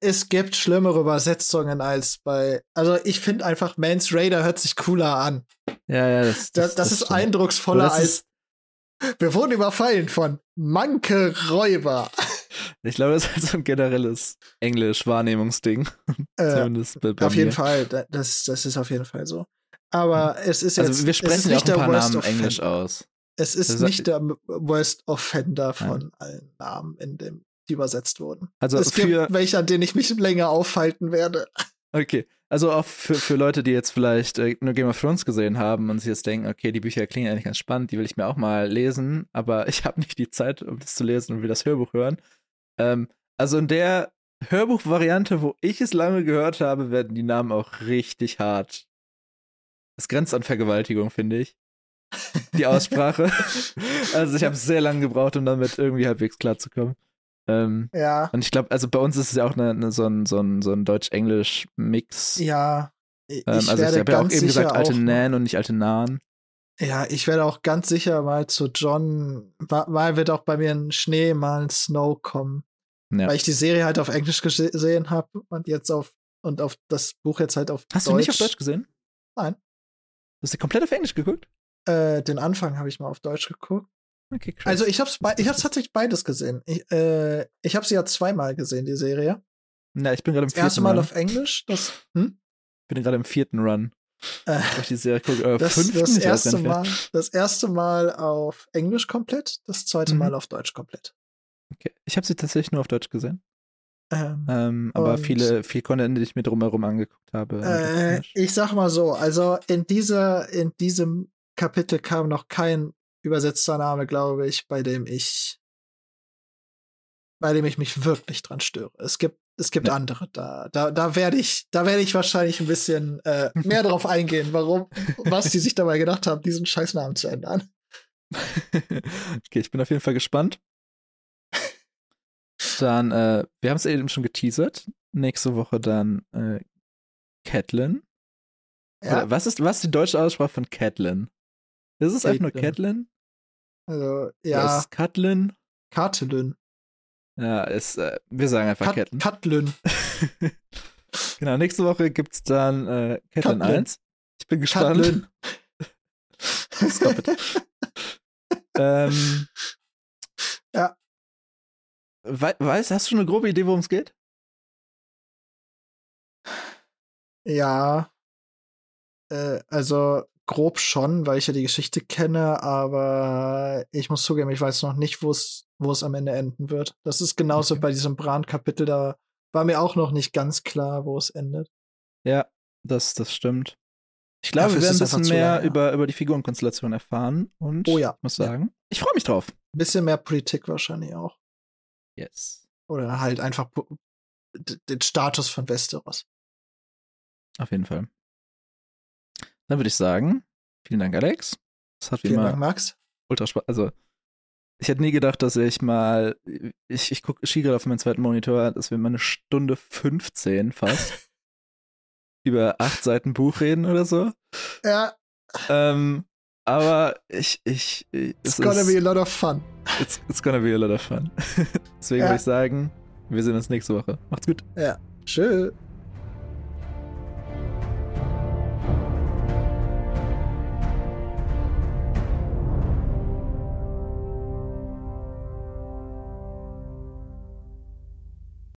es gibt schlimmere Übersetzungen als bei. Also ich finde einfach Mans Raider hört sich cooler an. Ja, ja, das, das, das, das ist stimmt. eindrucksvoller das als. wir wurden überfallen von Manke Räuber. Ich glaube, das ist halt so ein generelles Englisch-Wahrnehmungsding. Äh, Zumindest bei, bei auf mir. jeden Fall. Das, das ist auf jeden Fall so. Aber es ist also jetzt. Also wir sprechen ja auch ein paar Namen Englisch aus. Es ist nicht der Worst Offender von Nein. allen Namen in dem die übersetzt wurden. Also es für gibt welche, an denen ich mich länger aufhalten werde. Okay, also auch für, für Leute, die jetzt vielleicht äh, nur Game of Thrones gesehen haben und sich jetzt denken, okay, die Bücher klingen eigentlich ganz spannend, die will ich mir auch mal lesen, aber ich habe nicht die Zeit, um das zu lesen und will das Hörbuch hören. Ähm, also in der Hörbuchvariante, wo ich es lange gehört habe, werden die Namen auch richtig hart. Das grenzt an Vergewaltigung, finde ich. Die Aussprache. also ich habe sehr lange gebraucht, um damit irgendwie halbwegs klarzukommen. Ähm, ja. Und ich glaube, also bei uns ist es ja auch eine, eine, so ein, so ein, so ein Deutsch-Englisch-Mix. Ja. Ich ähm, also ich habe ja auch eben gesagt, alte Nan und nicht alte Nan. Ja, ich werde auch ganz sicher mal zu John, mal wird auch bei mir ein Schnee, mal ein Snow kommen. Ja. Weil ich die Serie halt auf Englisch gesehen habe und jetzt auf und auf das Buch jetzt halt auf Hast Deutsch. du nicht auf Deutsch gesehen? Nein. Hast du komplett auf Englisch geguckt? Äh, den Anfang habe ich mal auf Deutsch geguckt. Okay, krass. Also ich habe ich hab's tatsächlich beides gesehen. Ich, äh, ich habe sie ja zweimal gesehen, die Serie. Na, ich bin gerade im vierten Das erste Mal Run. auf Englisch. Das, hm? Ich bin gerade im vierten Run. Äh, die Serie gucke. Äh, das, das, erste Mal, das erste Mal auf Englisch komplett, das zweite mhm. Mal auf Deutsch komplett. Okay. Ich habe sie tatsächlich nur auf Deutsch gesehen. Ähm, ähm, aber viele, viel Content, die ich mir drumherum angeguckt habe. Äh, ich sag mal so, also in dieser, in diesem Kapitel kam noch kein übersetzter Name, glaube ich, bei dem ich bei dem ich mich wirklich dran störe. Es gibt es gibt ja. andere da da da werde ich da werde ich wahrscheinlich ein bisschen äh, mehr darauf eingehen, warum was die sich dabei gedacht haben, diesen Scheißnamen zu ändern. okay, ich bin auf jeden Fall gespannt. Dann äh, wir haben es eben schon geteasert. Nächste Woche dann äh, Catelyn. Ja. was ist was ist die deutsche Aussprache von Catelyn? Ist es einfach nur Catelyn? Also, ja. Das ist Katlin. Katlin. Ja, ist, äh, wir sagen einfach Kat Catlin. Katlin. genau, nächste Woche gibt's dann äh, Catlin 1. Ich bin gespannt. Stop it. ähm, Ja. We weißt, hast du schon eine grobe Idee, worum es geht? Ja. Äh, also grob schon, weil ich ja die Geschichte kenne, aber ich muss zugeben, ich weiß noch nicht, wo es wo es am Ende enden wird. Das ist genauso Okay. bei diesem Bran-Kapitel, da war mir auch noch nicht ganz klar, wo es endet. Ja, das, das stimmt. Ich glaube, Dafür wir werden ein bisschen mehr lang, ja. über, über die Figurenkonstellation erfahren und Oh ja, ich muss ja. sagen, ich freue mich drauf. Ein bisschen mehr Politik wahrscheinlich auch. Yes. Oder halt einfach den Status von Westeros. Auf jeden Fall. Dann würde ich sagen, vielen Dank, Alex. Das hat Vielen Dank, Max. ultra Spaß. Also, ich hätte nie gedacht, dass ich mal, ich, ich gucke gerade auf meinen zweiten Monitor, dass wir mal eine Stunde 15 fast über acht Seiten Buch reden oder so. Ja, Ähm, aber ich, ich, ich it's es gonna ist, be a lot of fun. it's, it's gonna be a lot of fun. Deswegen Ja. würde ich sagen, wir sehen uns nächste Woche. Macht's gut. Tschüss.